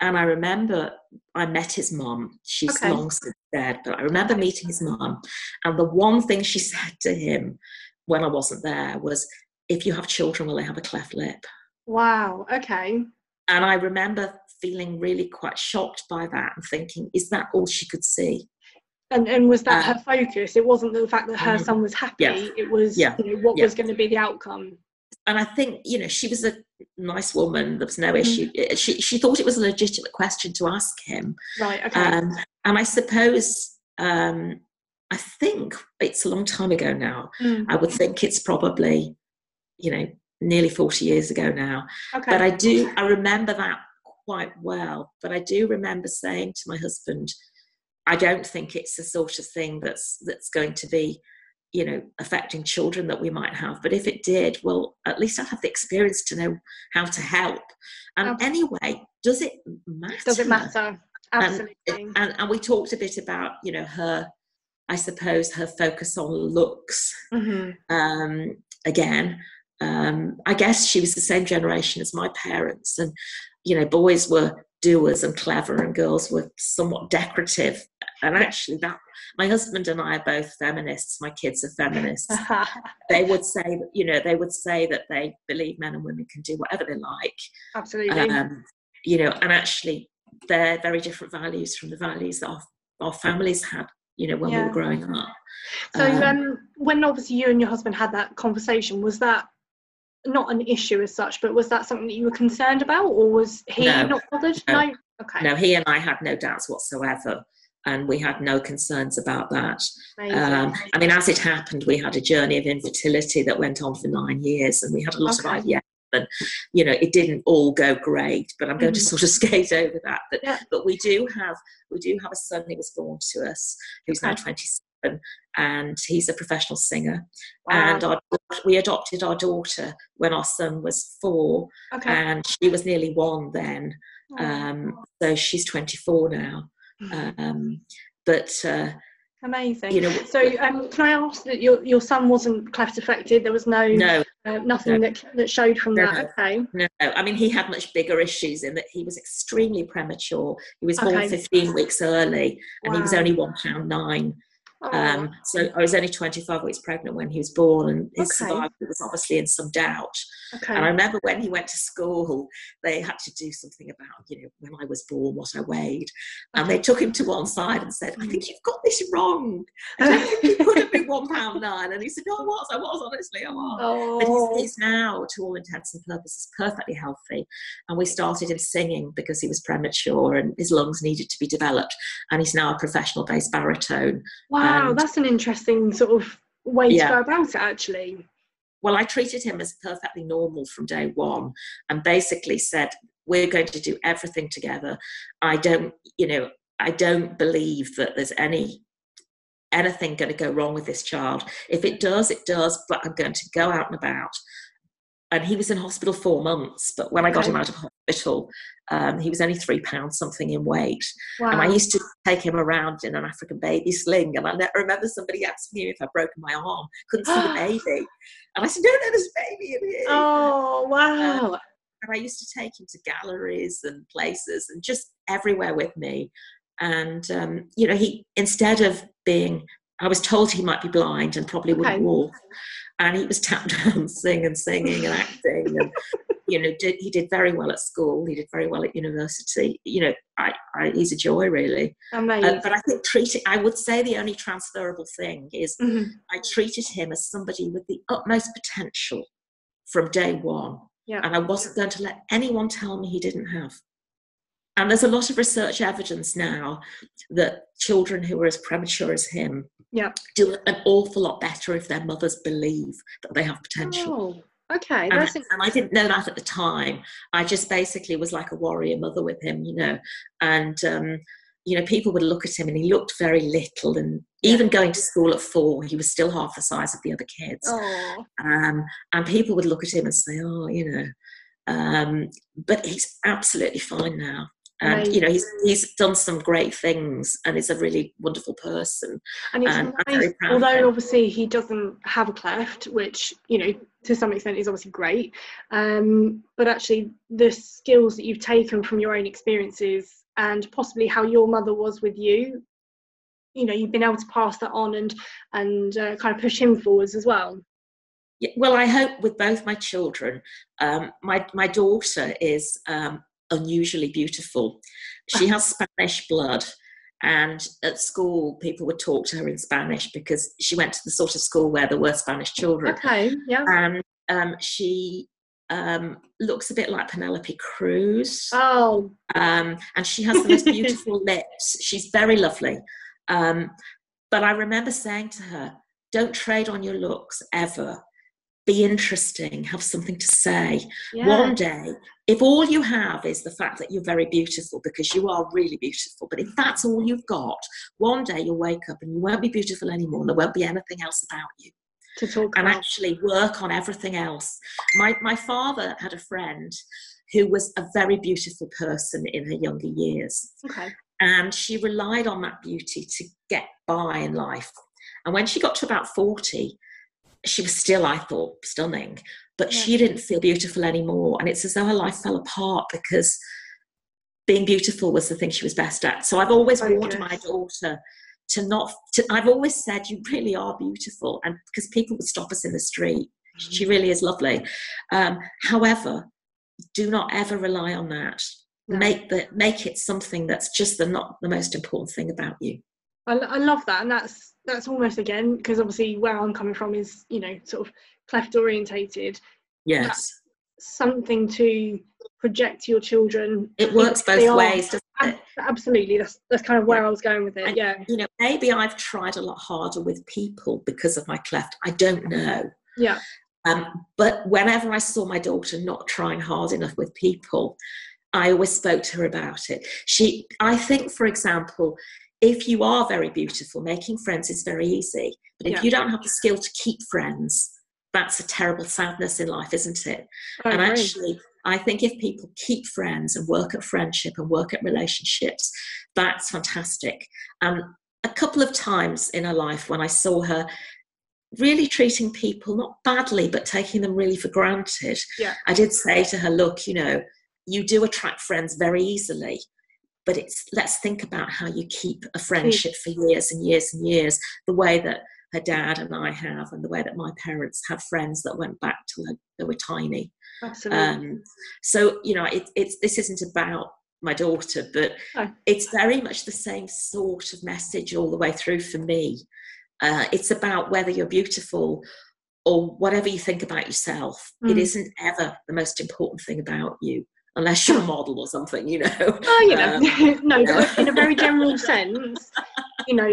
and I remember I met his mum. She's Okay. long since dead, but I remember meeting his mum, and the one thing she said to him when I wasn't there was, "If you have children, will they have a cleft lip?" Wow, okay. And I remember feeling really quite shocked by that and thinking, is that all she could see? And and was that Uh, her focus? It wasn't the fact that her Mhm. son was happy. Yeah. It was Yeah. you know what Yeah. was going to be the outcome. And I think, you know, she was a nice woman. There was no Mhm. issue. Uh, She, she thought it was a legitimate question to ask him. Right. Okay. Um, and I suppose, um, I think it's a long time ago now. Mm, I would think it's probably, you know, nearly 40 years ago now. okay. But I do, I remember that quite well. But I do remember saying to my husband, I don't think it's the sort of thing that's that's going to be, you know, affecting children that we might have. But if it did, well, at least I have the experience to know how to help. And anyway, does it matter? Does it matter? Absolutely. And, and we talked a bit about, you know, her, I suppose, her focus on looks Mhm. um, again. Um, I guess she was the same generation as my parents, and you know, boys were doers and clever, and girls were somewhat decorative. And actually, that my husband and I are both feminists. My kids are feminists. they would say, you know, they would say that they believe men and women can do whatever they like. Absolutely. Um, you know, and actually, they're very different values from the values that our, our families had. You know, when yeah. we were growing up. So, um, um, when obviously you and your husband had that conversation, was that not an issue as such, but was that something that you were concerned about, or was he no, not bothered? No. no. Okay. No, he and I had no doubts whatsoever, and we had no concerns about that. Um, I mean, as it happened, we had a journey of infertility that went on for nine years, and we had a lot okay. of IVF. And you know, it didn't all go great, but I'm going mm-hmm. to sort of skate over that. But yeah. but we do have we do have a son who was born to us who's okay. now 26 and he's a professional singer. Wow. And our, we adopted our daughter when our son was four, okay. and she was nearly one then. Um, so she's 24 now. Mm-hmm. Um, but uh, amazing. You know, so um, can I ask that your your son wasn't cleft affected? There was no, no, uh, nothing no. that that showed from no, that. Okay. No, I mean he had much bigger issues in that he was extremely premature. He was born okay. 15 weeks early, and wow. he was only one pound nine. Um, so I was only 25 weeks pregnant when he was born, and his okay. survival was obviously in some doubt. Okay. And I remember when he went to school, they had to do something about, you know, when I was born, what I weighed. And they took him to one side and said, I think you've got this wrong. I don't think you could have been one pound nine. And he said, No, I was, I was, honestly, I was. Oh. But he's, he's now, to all intents and purposes, perfectly healthy. And we started him singing because he was premature and his lungs needed to be developed. And he's now a professional bass baritone. Wow. Wow, that's an interesting sort of way yeah. to go about it, actually. Well, I treated him as perfectly normal from day one and basically said, We're going to do everything together. I don't, you know, I don't believe that there's any anything going to go wrong with this child. If it does, it does, but I'm going to go out and about and he was in hospital four months. But when I got him out of hospital, um, he was only three pounds something in weight. Wow. And I used to take him around in an African baby sling. And I remember somebody asking me if I'd broken my arm, couldn't see the baby. And I said, No, no, there's a baby in here. Oh, wow. Um, and I used to take him to galleries and places and just everywhere with me. And, um, you know, he, instead of being, I was told he might be blind and probably okay. wouldn't walk and he was tap dancing and singing and acting and you know did, he did very well at school he did very well at university you know I, I he's a joy really Amazing. Uh, but i think treating i would say the only transferable thing is mm-hmm. i treated him as somebody with the utmost potential from day one yeah. and i wasn't going to let anyone tell me he didn't have and there's a lot of research evidence now that children who are as premature as him yeah. do an awful lot better if their mothers believe that they have potential. Oh, okay. And, and, I didn't know that at the time. I just basically was like a warrior mother with him, you know. And, um, you know, people would look at him and he looked very little. And even yeah. going to school at four, he was still half the size of the other kids. Oh. Um, and people would look at him and say, oh, you know, um, but he's absolutely fine now and right. you know he's he's done some great things and is a really wonderful person. And, and nice, although obviously he doesn't have a cleft which you know to some extent is obviously great. Um, but actually the skills that you've taken from your own experiences and possibly how your mother was with you you know you've been able to pass that on and and uh, kind of push him forwards as well. Yeah, well i hope with both my children um, my my daughter is um, unusually beautiful. She has Spanish blood, and at school, people would talk to her in Spanish because she went to the sort of school where there were Spanish children. Okay, yeah. And um, she um, looks a bit like Penelope Cruz. Oh. Um, and she has the most beautiful lips. She's very lovely. Um, but I remember saying to her, don't trade on your looks ever be interesting, have something to say. Yeah. One day, if all you have is the fact that you're very beautiful, because you are really beautiful, but if that's all you've got, one day you'll wake up and you won't be beautiful anymore, and there won't be anything else about you. To talk and about. actually work on everything else. My, my father had a friend who was a very beautiful person in her younger years. Okay. And she relied on that beauty to get by in life. And when she got to about 40, she was still, I thought, stunning, but yeah. she didn't feel beautiful anymore. And it's as though her life fell apart because being beautiful was the thing she was best at. So I've always Very warned good. my daughter to not. To, I've always said you really are beautiful, and because people would stop us in the street, she really is lovely. Um, however, do not ever rely on that. No. Make the make it something that's just the not the most important thing about you. I, I love that, and that's that's almost again because obviously where I'm coming from is you know sort of cleft orientated. Yes, Something to project to your children. it works both ways, doesn't it? Absolutely, that's that's kind of where I was going with it. And- Yeah, You know, maybe I've tried a lot harder with people because of my cleft. I don't know. yeah, Um, but whenever I saw my daughter not trying hard enough with people, I always spoke to her about it. She, I think, for example, if you are very beautiful, making friends is very easy. But if Yeah. you don't have the skill to keep friends, that's a terrible sadness in life, isn't it? I and agree. actually, I think if people keep friends and work at friendship and work at relationships, that's fantastic. Um, a couple of times in her life when I saw her really treating people not badly, but taking them really for granted, Yeah. I did say to her, look, you know, you do attract friends very easily. But it's let's think about how you keep a friendship for years and years and years, the way that her dad and I have, and the way that my parents had friends that went back till they- they were tiny. absolutely. Um, so you know, it, it's this isn't about my daughter, but No. it's very much the same sort of message all the way through for me. Uh, it's about whether you're beautiful or whatever you think about yourself. It Mm. isn't ever the most important thing about you, unless you're a model or something, you know. oh, you know, Um, no, but in a very general sense, you know,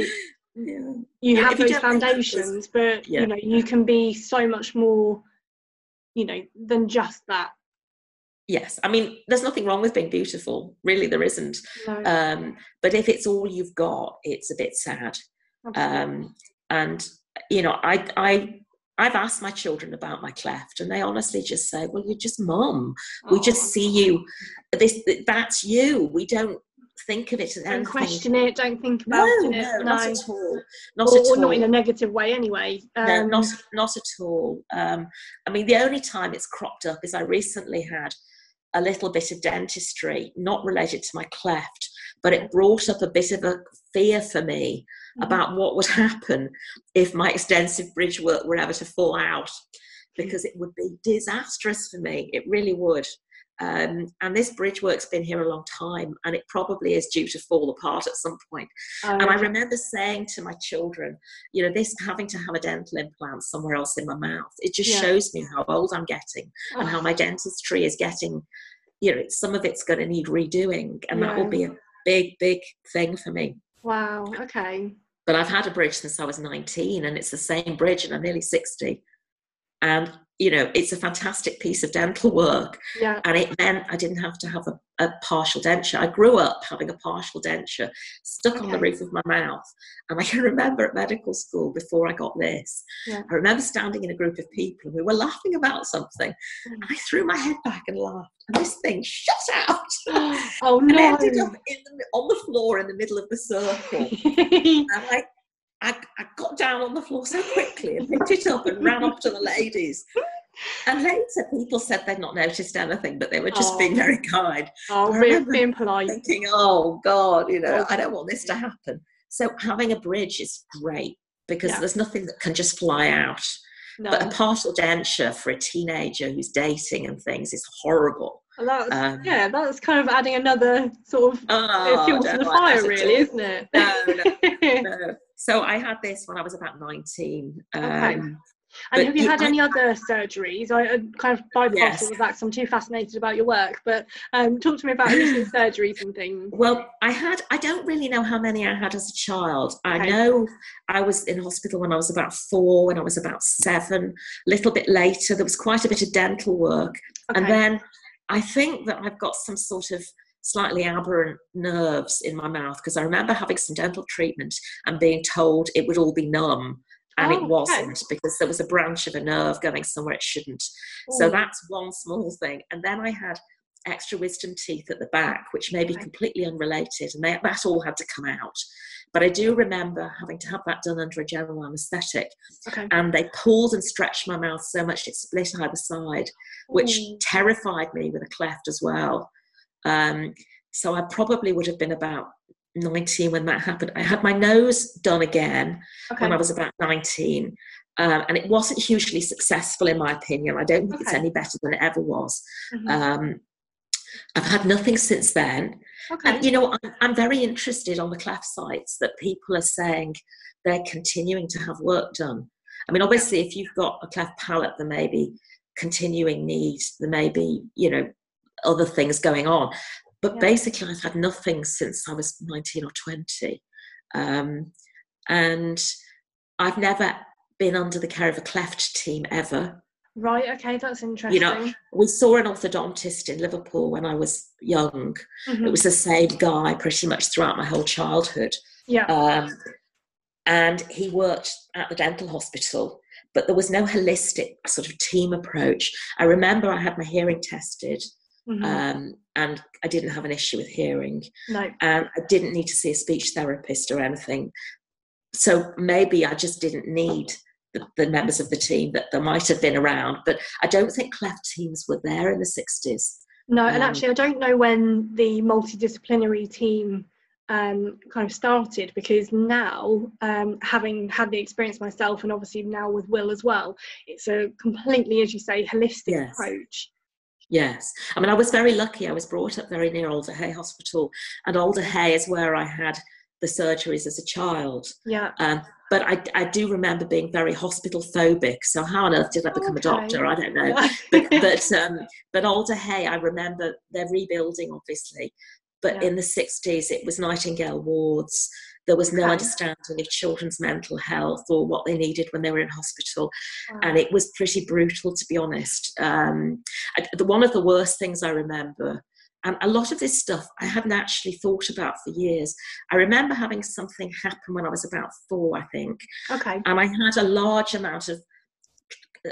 yeah. you have those don't think that there's- foundations, but Yeah. you know, you can be so much more, you know, than just that. Yes, I mean, there's nothing wrong with being beautiful. Really, there isn't. No, Um, but if it's all you've got, it's a bit sad. um, and you know I I I've asked my children about my cleft, and they honestly just say, "Well, you're just mum. We just see you. This that's you. We don't think of it don't anything." question it, don't think about No, it. no, not at all. Not or, at or not in a negative way anyway. Um, no, not not at all. Um, I mean, the only time it's cropped up is I recently had a little bit of dentistry, not related to my cleft, but it brought up a bit of a fear for me Mhm. about what would happen if my extensive bridge work were ever to fall out, because it would be disastrous for me. It really would. Um, and this bridge work's been here a long time, and it probably is due to fall apart at some point. um, And I remember saying to my children, you know, this having to have a dental implant somewhere else in my mouth, it just Yeah. shows me how old I'm getting and how my dentistry is getting, you know, some of it's going to need redoing. And that will be a big, big thing for me. wow. Okay. But I've had a bridge since I was 19 and it's the same bridge and I'm nearly 60. And, you know, it's a fantastic piece of dental work. Yeah. And it meant I didn't have to have a, a partial denture. I grew up having a partial denture stuck on the roof of my mouth. And I can remember at medical school before I got this, Yeah. I remember standing in a group of people and we were laughing about something. Mm. And I threw my head back and laughed. And this thing shut out. oh no. ended up in the, on the floor in the middle of the circle. And I, I, I got down on the floor so quickly and picked it up and ran up to the ladies. And later, people said they'd not noticed anything, but they were just Oh. being very kind, oh, I being polite. thinking, "Oh God, you know, Oh. I don't want this to happen." So having a bridge is great because Yeah. there's nothing that can just fly out. No. But a partial denture for a teenager who's dating and things is horrible. And that's, Um, yeah, that's kind of adding another sort of Oh, fuel to the like fire, really, isn't it? No, no, no. So I had this when I was about 19. Um, Okay. But And have you you- had I- any other surgeries? I, I kind of bypassed Yes. all of that 'cause I'm too fascinated about your work. But um, talk to me about recent surgeries and things. Well, I had, I don't really know how many I had as a child. I know I was in hospital when I was about four, when I was about seven, a little bit later. There was quite a bit of dental work. And then I think that I've got some sort of slightly aberrant nerves in my mouth because I remember having some dental treatment and being told it would all be numb. And Oh, it wasn't because there was a branch of a nerve going somewhere it shouldn't. So that's one small thing. And then I had extra wisdom teeth at the back, which may be Okay. completely unrelated, and they, that all had to come out. But I do remember having to have that done under a general anaesthetic, Okay. and they pulled and stretched my mouth so much it split either side, which Ooh. terrified me with a cleft as well. Um, So I probably would have been about 19 when that happened. I had my nose done again okay. when I was about 19. Um, and it wasn't hugely successful, in my opinion. I don't think okay. it's any better than it ever was. Mm-hmm. Um, I've had nothing since then. Okay. And, you know, I'm, I'm very interested on the cleft sites that people are saying they're continuing to have work done. I mean, obviously, if you've got a cleft palate, there may be continuing needs, there may be, you know, other things going on. But yeah. basically, I've had nothing since I was 19 or 20. Um, and I've never been under the care of a cleft team ever. Right, okay, that's interesting. You know, we saw an orthodontist in Liverpool when I was young. Mm-hmm. It was the same guy pretty much throughout my whole childhood. Yeah. Um, and he worked at the dental hospital, but there was no holistic sort of team approach. I remember I had my hearing tested. Mm-hmm. Um, and I didn't have an issue with hearing. No. And I didn't need to see a speech therapist or anything. So maybe I just didn't need the, the, members of the team that there might have been around. But I don't think cleft teams were there in the 60s. No, and um, actually, I don't know when the multidisciplinary team um, kind of started because now, um, having had the experience myself, and obviously now with Will as well, it's a completely, as you say, holistic yes. approach. Yes, I mean, I was very lucky. I was brought up very near Alder Hey Hospital, and Alder Hey is where I had the surgeries as a child. Yeah. Um, but I, I do remember being very hospital phobic. So how on earth did I become okay. a doctor? I don't know. but but, um, but Alder Hey, I remember they're rebuilding, obviously. But yeah. in the 60s, it was Nightingale wards. There was no okay. understanding of children's mental health or what they needed when they were in hospital. Wow. And it was pretty brutal, to be honest. Um, I, the, one of the worst things I remember and a lot of this stuff I hadn't actually thought about for years. I remember having something happen when I was about four, I think. Okay. And I had a large amount of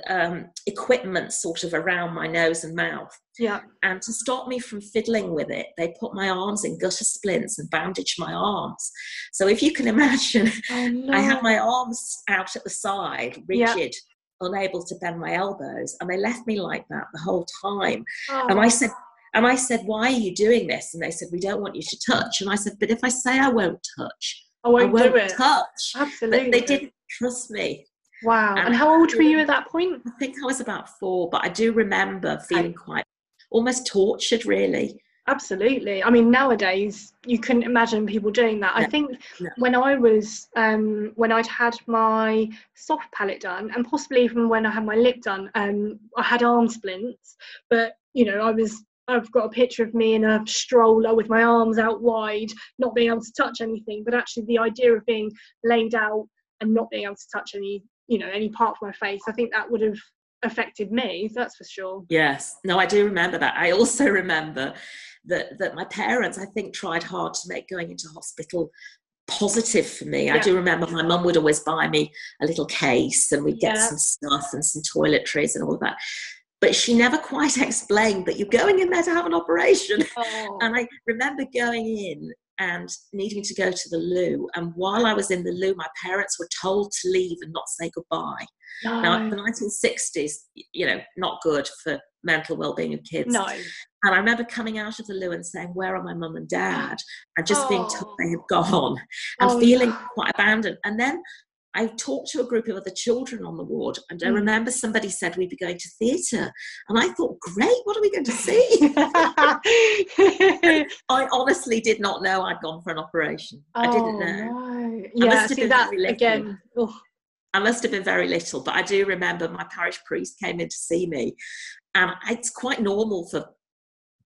um, equipment sort of around my nose and mouth. Yeah. And to stop me from fiddling with it, they put my arms in gutter splints and bandaged my arms. So if you can imagine, oh, no. I had my arms out at the side, rigid. Unable to bend my elbows, and they left me like that the whole time. Oh. And I said, and I said, Why are you doing this? And they said, We don't want you to touch. And I said, But if I say I won't touch, I won't, I won't touch. Absolutely. But they didn't trust me. Wow. And, and how old were you at that point? I think I was about four, but I do remember feeling quite almost tortured, really. Absolutely. I mean, nowadays you couldn't imagine people doing that. No, I think no. when I was, um, when I'd had my soft palate done, and possibly even when I had my lip done, um, I had arm splints. But you know, I was I've got a picture of me in a stroller with my arms out wide, not being able to touch anything. But actually, the idea of being laid out and not being able to touch any, you know, any part of my face, I think that would have affected me. That's for sure. Yes. No, I do remember that. I also remember that that my parents, I think, tried hard to make going into hospital positive for me. Yeah. I do remember my mum would always buy me a little case and we'd get yeah. some stuff and some toiletries and all that but she never quite explained that you're going in there to have an operation. Oh. And I remember going in and needing to go to the loo. And while I was in the loo, my parents were told to leave and not say goodbye. No. Now, the 1960s, you know, not good for mental well-being of kids. No. And I remember coming out of the loo and saying, "Where are my mum and dad?" And just oh. being told they had gone, and oh, feeling quite abandoned. And then I talked to a group of other children on the ward, and I mm. remember somebody said we'd be going to theatre, and I thought, great, what are we going to see? I honestly did not know I'd gone for an operation. Oh, I didn't know. No. Yeah, see that again. I must have been very little, but I do remember my parish priest came in to see me, and it's quite normal for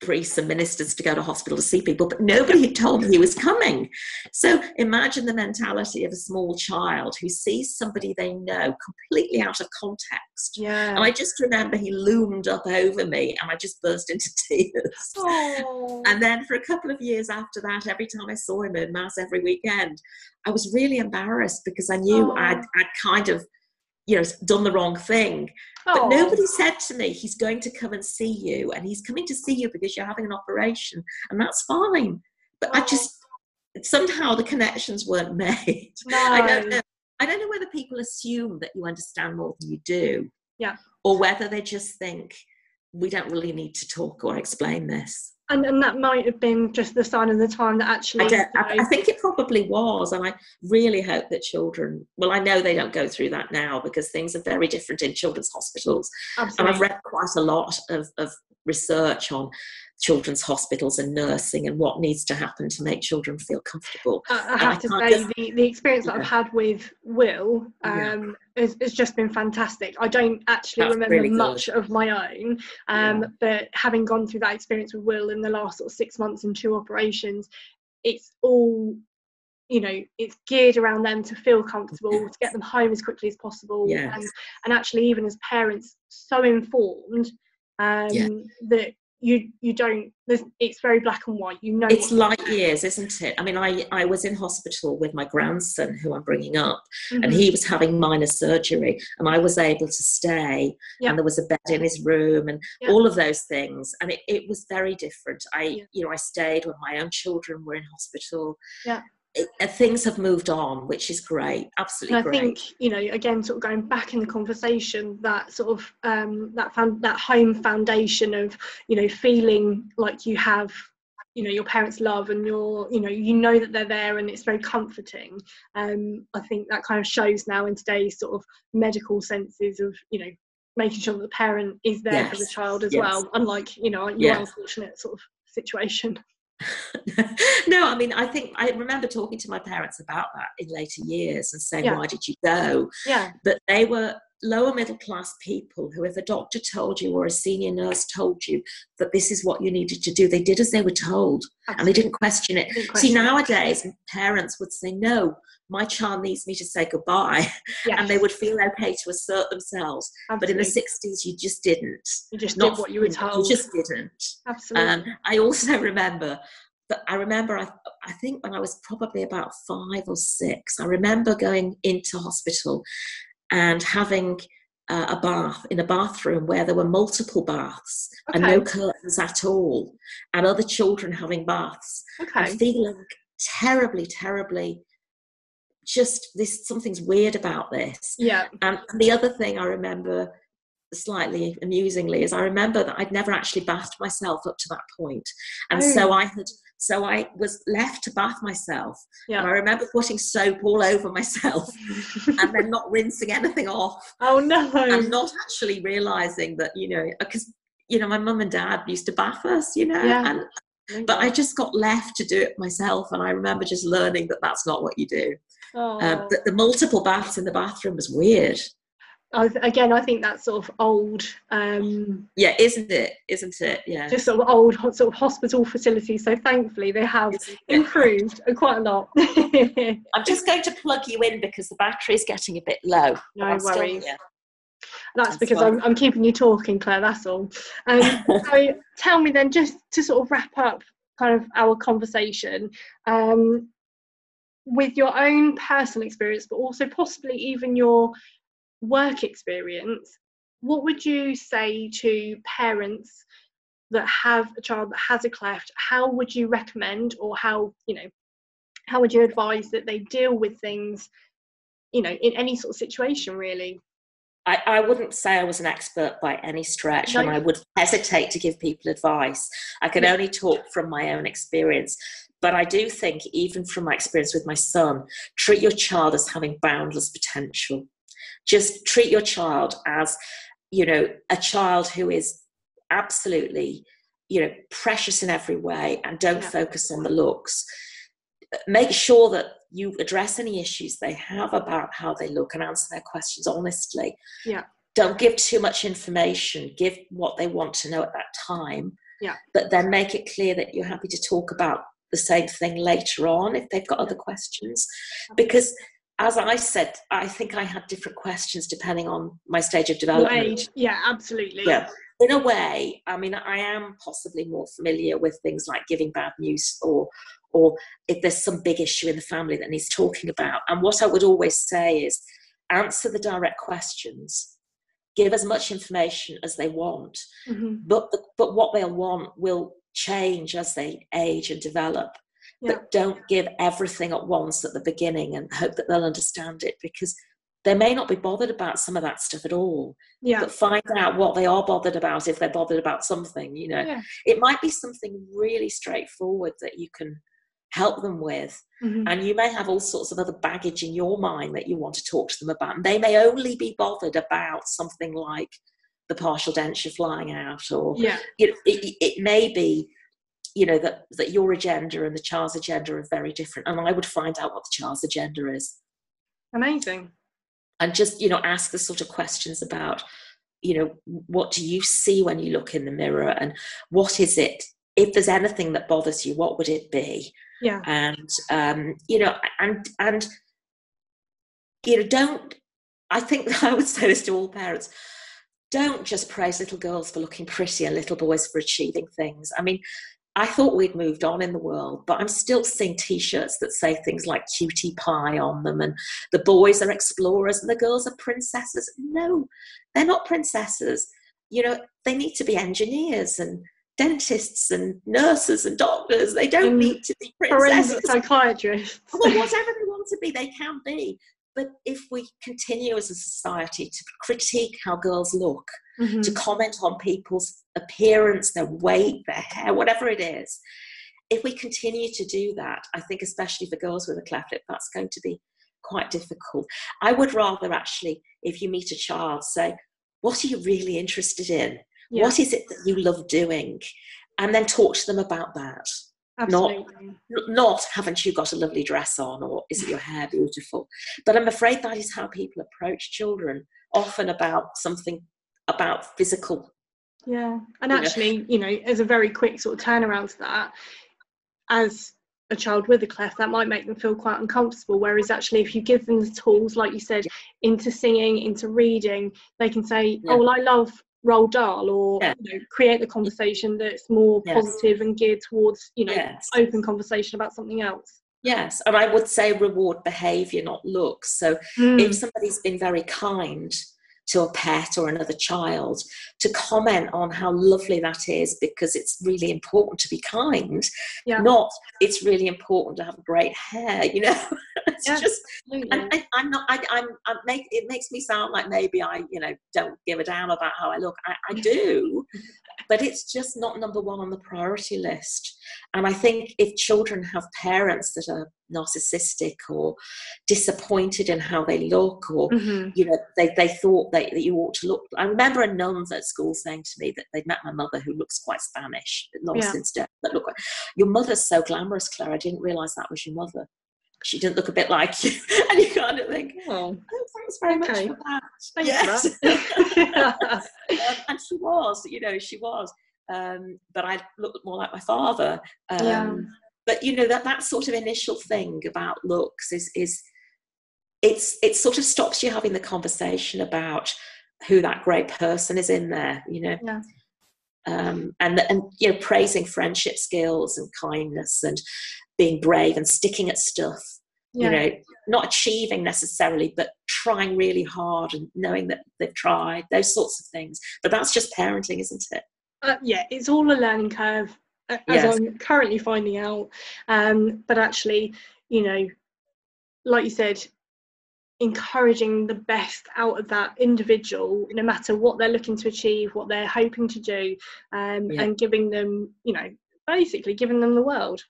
priests and ministers to go to hospital to see people, but nobody had told me he was coming. So imagine the mentality of a small child who sees somebody they know completely out of context. Yeah. And I just remember he loomed up over me and I just burst into tears. Oh. And then for a couple of years after that, every time I saw him in Mass every weekend, I was really embarrassed because I knew oh. I'd, I'd kind of you know done the wrong thing. But oh. nobody said to me he's going to come and see you and he's coming to see you because you're having an operation and that's fine. But oh. i just somehow the connections weren't made. No. i don't know. I don't know whether people assume that you understand more than you do yeah. or whether they just think we don't really need to talk or explain this and, and that might have been just the sign of the time that actually I, don't, I, I, think it probably was and i really hope that children well i know they don't go through that now because things are very different in children's hospitals Absolutely. and i've read quite a lot of, of research on children's hospitals and nursing and what needs to happen to make children feel comfortable. I, I have I to say, just, the, the experience that I've had with Will um, yeah. has, has, just been fantastic. I don't actually That's remember really much of my own, um, yeah. but having gone through that experience with Will in the last sort of six months and two operations, it's all you know it's geared around them to feel comfortable yes. to get them home as quickly as possible yes. and and actually even as parents so informed um, yeah. that you you don't it's very black and white you know it's light years isn't it i mean i i was in hospital with my grandson who i'm bringing up mm-hmm. and he was having minor surgery and i was able to stay yeah. and there was a bed in his room and yeah. all of those things and it, it was very different i yeah. you know i stayed when my own children were in hospital yeah things have moved on, which is great, absolutely. I great. think you know, again, sort of going back in the conversation, that sort of um, that found that home foundation of you know feeling like you have you know your parents love and you're you know you know that they're there and it's very comforting um i think that kind of shows now in today's sort of medical senses of you know making sure that the parent is there yes. for the child as yes. well unlike you know your yes. unfortunate sort of situation no, I mean, I think I remember talking to my parents about that in later years and saying, yeah. "Why did you go?" Yeah, but they were lower middle class people who, if a doctor told you or a senior nurse told you that this is what you needed to do, they did as they were told and they didn't question it. Didn't question See, nowadays, it. parents would say, No, my child needs me to say goodbye. Yes. And they would feel okay to assert themselves. Absolutely. But in the 60s, you just didn't. You just Not, did what you were told. You just didn't. Absolutely. Um, I also remember that I remember, I, I think when I was probably about five or six, I remember going into hospital and having uh, a bath in a bathroom where there were multiple baths okay. and no curtains at all, and other children having baths, okay. and feeling terribly, terribly just this something's weird about this. Yeah. And the other thing I remember slightly amusingly is I remember that I'd never actually bathed myself up to that point. And oh. so I had so I was left to bath myself. Yeah. And I remember putting soap all over myself and then not rinsing anything off. Oh no. And not actually realizing that, you know, because you know, my mum and dad used to bath us, you know, yeah. and but I just got left to do it myself, and I remember just learning that that's not what you do. Oh. Um, the, the multiple baths in the bathroom was weird. I, again, I think that's sort of old. Um, yeah, isn't it? Isn't it? Yeah. Just sort of old sort of hospital facilities. So thankfully, they have improved quite a lot. I'm just going to plug you in because the battery is getting a bit low. No worries. That's, that's because I'm, I'm, keeping you talking, Claire. That's all. Um, so tell me then, just to sort of wrap up kind of our conversation. Um, with your own personal experience, but also possibly even your work experience, what would you say to parents that have a child that has a cleft? How would you recommend, or how you know, how would you advise that they deal with things, you know, in any sort of situation, really? I, I, wouldn't say I was an expert by any stretch, no. and I would hesitate to give people advice. I can yeah. only talk from my own experience. But I do think, even from my experience with my son, treat your child as having boundless potential. Just treat your child as, you know, a child who is absolutely, you know, precious in every way and don't yeah. focus on the looks. Make sure that you address any issues they have about how they look and answer their questions honestly. Yeah. Don't give too much information. Give what they want to know at that time. Yeah. But then make it clear that you're happy to talk about the same thing later on if they've got other questions. Because as I said, I think I had different questions depending on my stage of development. Age. Yeah, absolutely. Yeah. In a way, I mean, I am possibly more familiar with things like giving bad news or or if there's some big issue in the family that needs talking about. And what I would always say is answer the direct questions, give as much information as they want, mm-hmm. but the, but what they'll want will change as they age and develop. Yeah. But don't give everything at once at the beginning and hope that they'll understand it because they may not be bothered about some of that stuff at all. Yeah. But find out what they are bothered about if they're bothered about something, you know. Yeah. It might be something really straightforward that you can help them with. Mhm. And you may have all sorts of other baggage in your mind that you want to talk to them about. And they may only be bothered about something like the partial denture flying out, or Yeah. it, it may be, you know, that, that your agenda and the child's agenda are very different. And I would find out what the child's agenda is Amazing. and just, you know, ask the sort of questions about, you know, what do you see when you look in the mirror and what is it? If there's anything that bothers you, what would it be? Yeah. and um, you know and and you know don't i think i would say this to all parents don't just praise little girls for looking pretty and little boys for achieving things i mean i thought we'd moved on in the world but i'm still seeing t-shirts that say things like cutie pie on them and the boys are explorers and the girls are princesses. No they're not princesses. You know they need to be engineers and dentists and nurses and doctors. They don't And need to be Forensic princesses. psychiatrist. well, whatever they want to be, they can be. But if we continue as a society to critique how girls look, Mhm. to comment on people's appearance, their weight, their hair, whatever it is, if we continue to do that, I think, especially for girls with a cleft lip, that's going to be quite difficult. I would rather actually, if you meet a child, say, What are you really interested in? Yeah. What is it that you love doing? And then talk to them about that Absolutely. N- not haven't you got a lovely dress on or isn't your hair beautiful but i'm afraid that is how people approach children often about something about physical Yeah, and You know. actually, you know, as a very quick sort of turnaround to that, as a child with a cleft, that might make them feel quite uncomfortable. Whereas actually, if you give them the tools, like you said, into singing, into reading, they can say, Yeah. "Oh, well, I love Roald Dahl," or Yeah. you know, create the conversation that's more Yes. positive and geared towards, you know, yes open conversation about something else. yes and i would say reward behavior not looks so Mm, if somebody's been very kind to a pet or another child to comment on how lovely that is because it's really important to be kind Yeah. not it's really important to have great hair you know it's Yeah. just absolutely. and I, I'm not. I, I'm. I make it makes me sound like maybe I, you know, don't give a damn about how I look. I, I do, but it's just not number one on the priority list. And I think if children have parents that are narcissistic or disappointed in how they look, or Mhm. you know, they, they thought they, that you ought to look. I remember a nun at school saying to me that they'd met my mother who looks quite Spanish, long Yeah. since dead, but look, your mother's so glamorous, Claire. I didn't realise that was your mother. She didn't look a bit like you, and you kind of think, Oh, oh, thanks very Okay. much for that. thanks Yes. for that. Um, and she was, you know, she was. Um, but I looked more like my father. Um, Yeah. But you know that that sort of initial thing about looks is is it's it sort of stops you having the conversation about who that great person is in there. You know. Yeah. Um, and and you know praising friendship skills and kindness and being brave and sticking at stuff yeah. you know not achieving necessarily but trying really hard and knowing that they've tried those sorts of things but that's just parenting isn't it uh, yeah, it's all a learning curve, as Yes. I'm currently finding out. Um, but actually, you know, like you said, encouraging the best out of that individual, no matter what they're looking to achieve, what they're hoping to do, um, Yeah. and giving them, you know, basically giving them the world.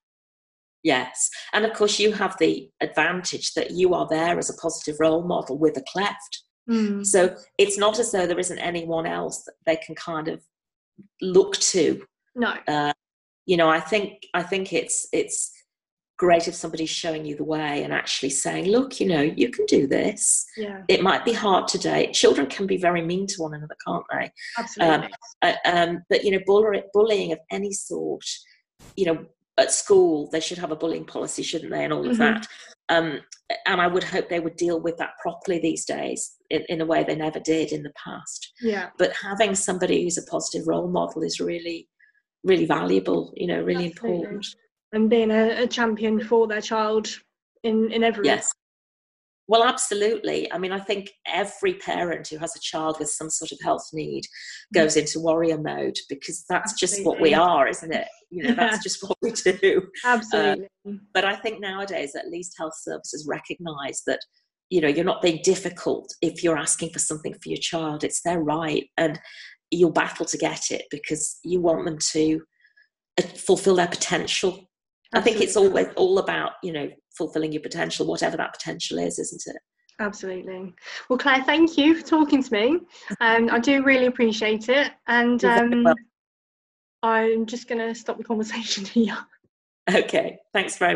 yes and of course you have the advantage that you are there as a positive role model with a cleft Mm. so it's not as though there isn't anyone else that they can kind of look to. No, you know i think i think it's it's great if somebody's showing you the way and actually saying look you know you can do this. Yeah, it might be hard today. Children can be very mean to one another can't they? Absolutely. uh, um, but you know bullying, bullying of any sort you know at school they should have a bullying policy shouldn't they and all of Mhm. that um, and i would hope they would deal with that properly these days in, in a way they never did in the past. Yeah, but having somebody who's a positive role model is really really valuable you know really Absolutely. important. And being a, a champion for their child in in every yes well absolutely. I mean i think every parent who has a child with some sort of health need goes into warrior mode because that's just what we are isn't it? You know that's just what we do. Absolutely. but i think nowadays at least health services recognize that you know you're not being difficult if you're asking for something for your child. It's their right and you'll battle to get it because you want them to uh, fulfill their potential. Absolutely. i think it's always all about you know fulfilling your potential whatever that potential is isn't it Absolutely. Well, Claire, thank you for talking to me. Um, I do really appreciate it. And um, I'm just going to stop the conversation here. Okay. Thanks very much.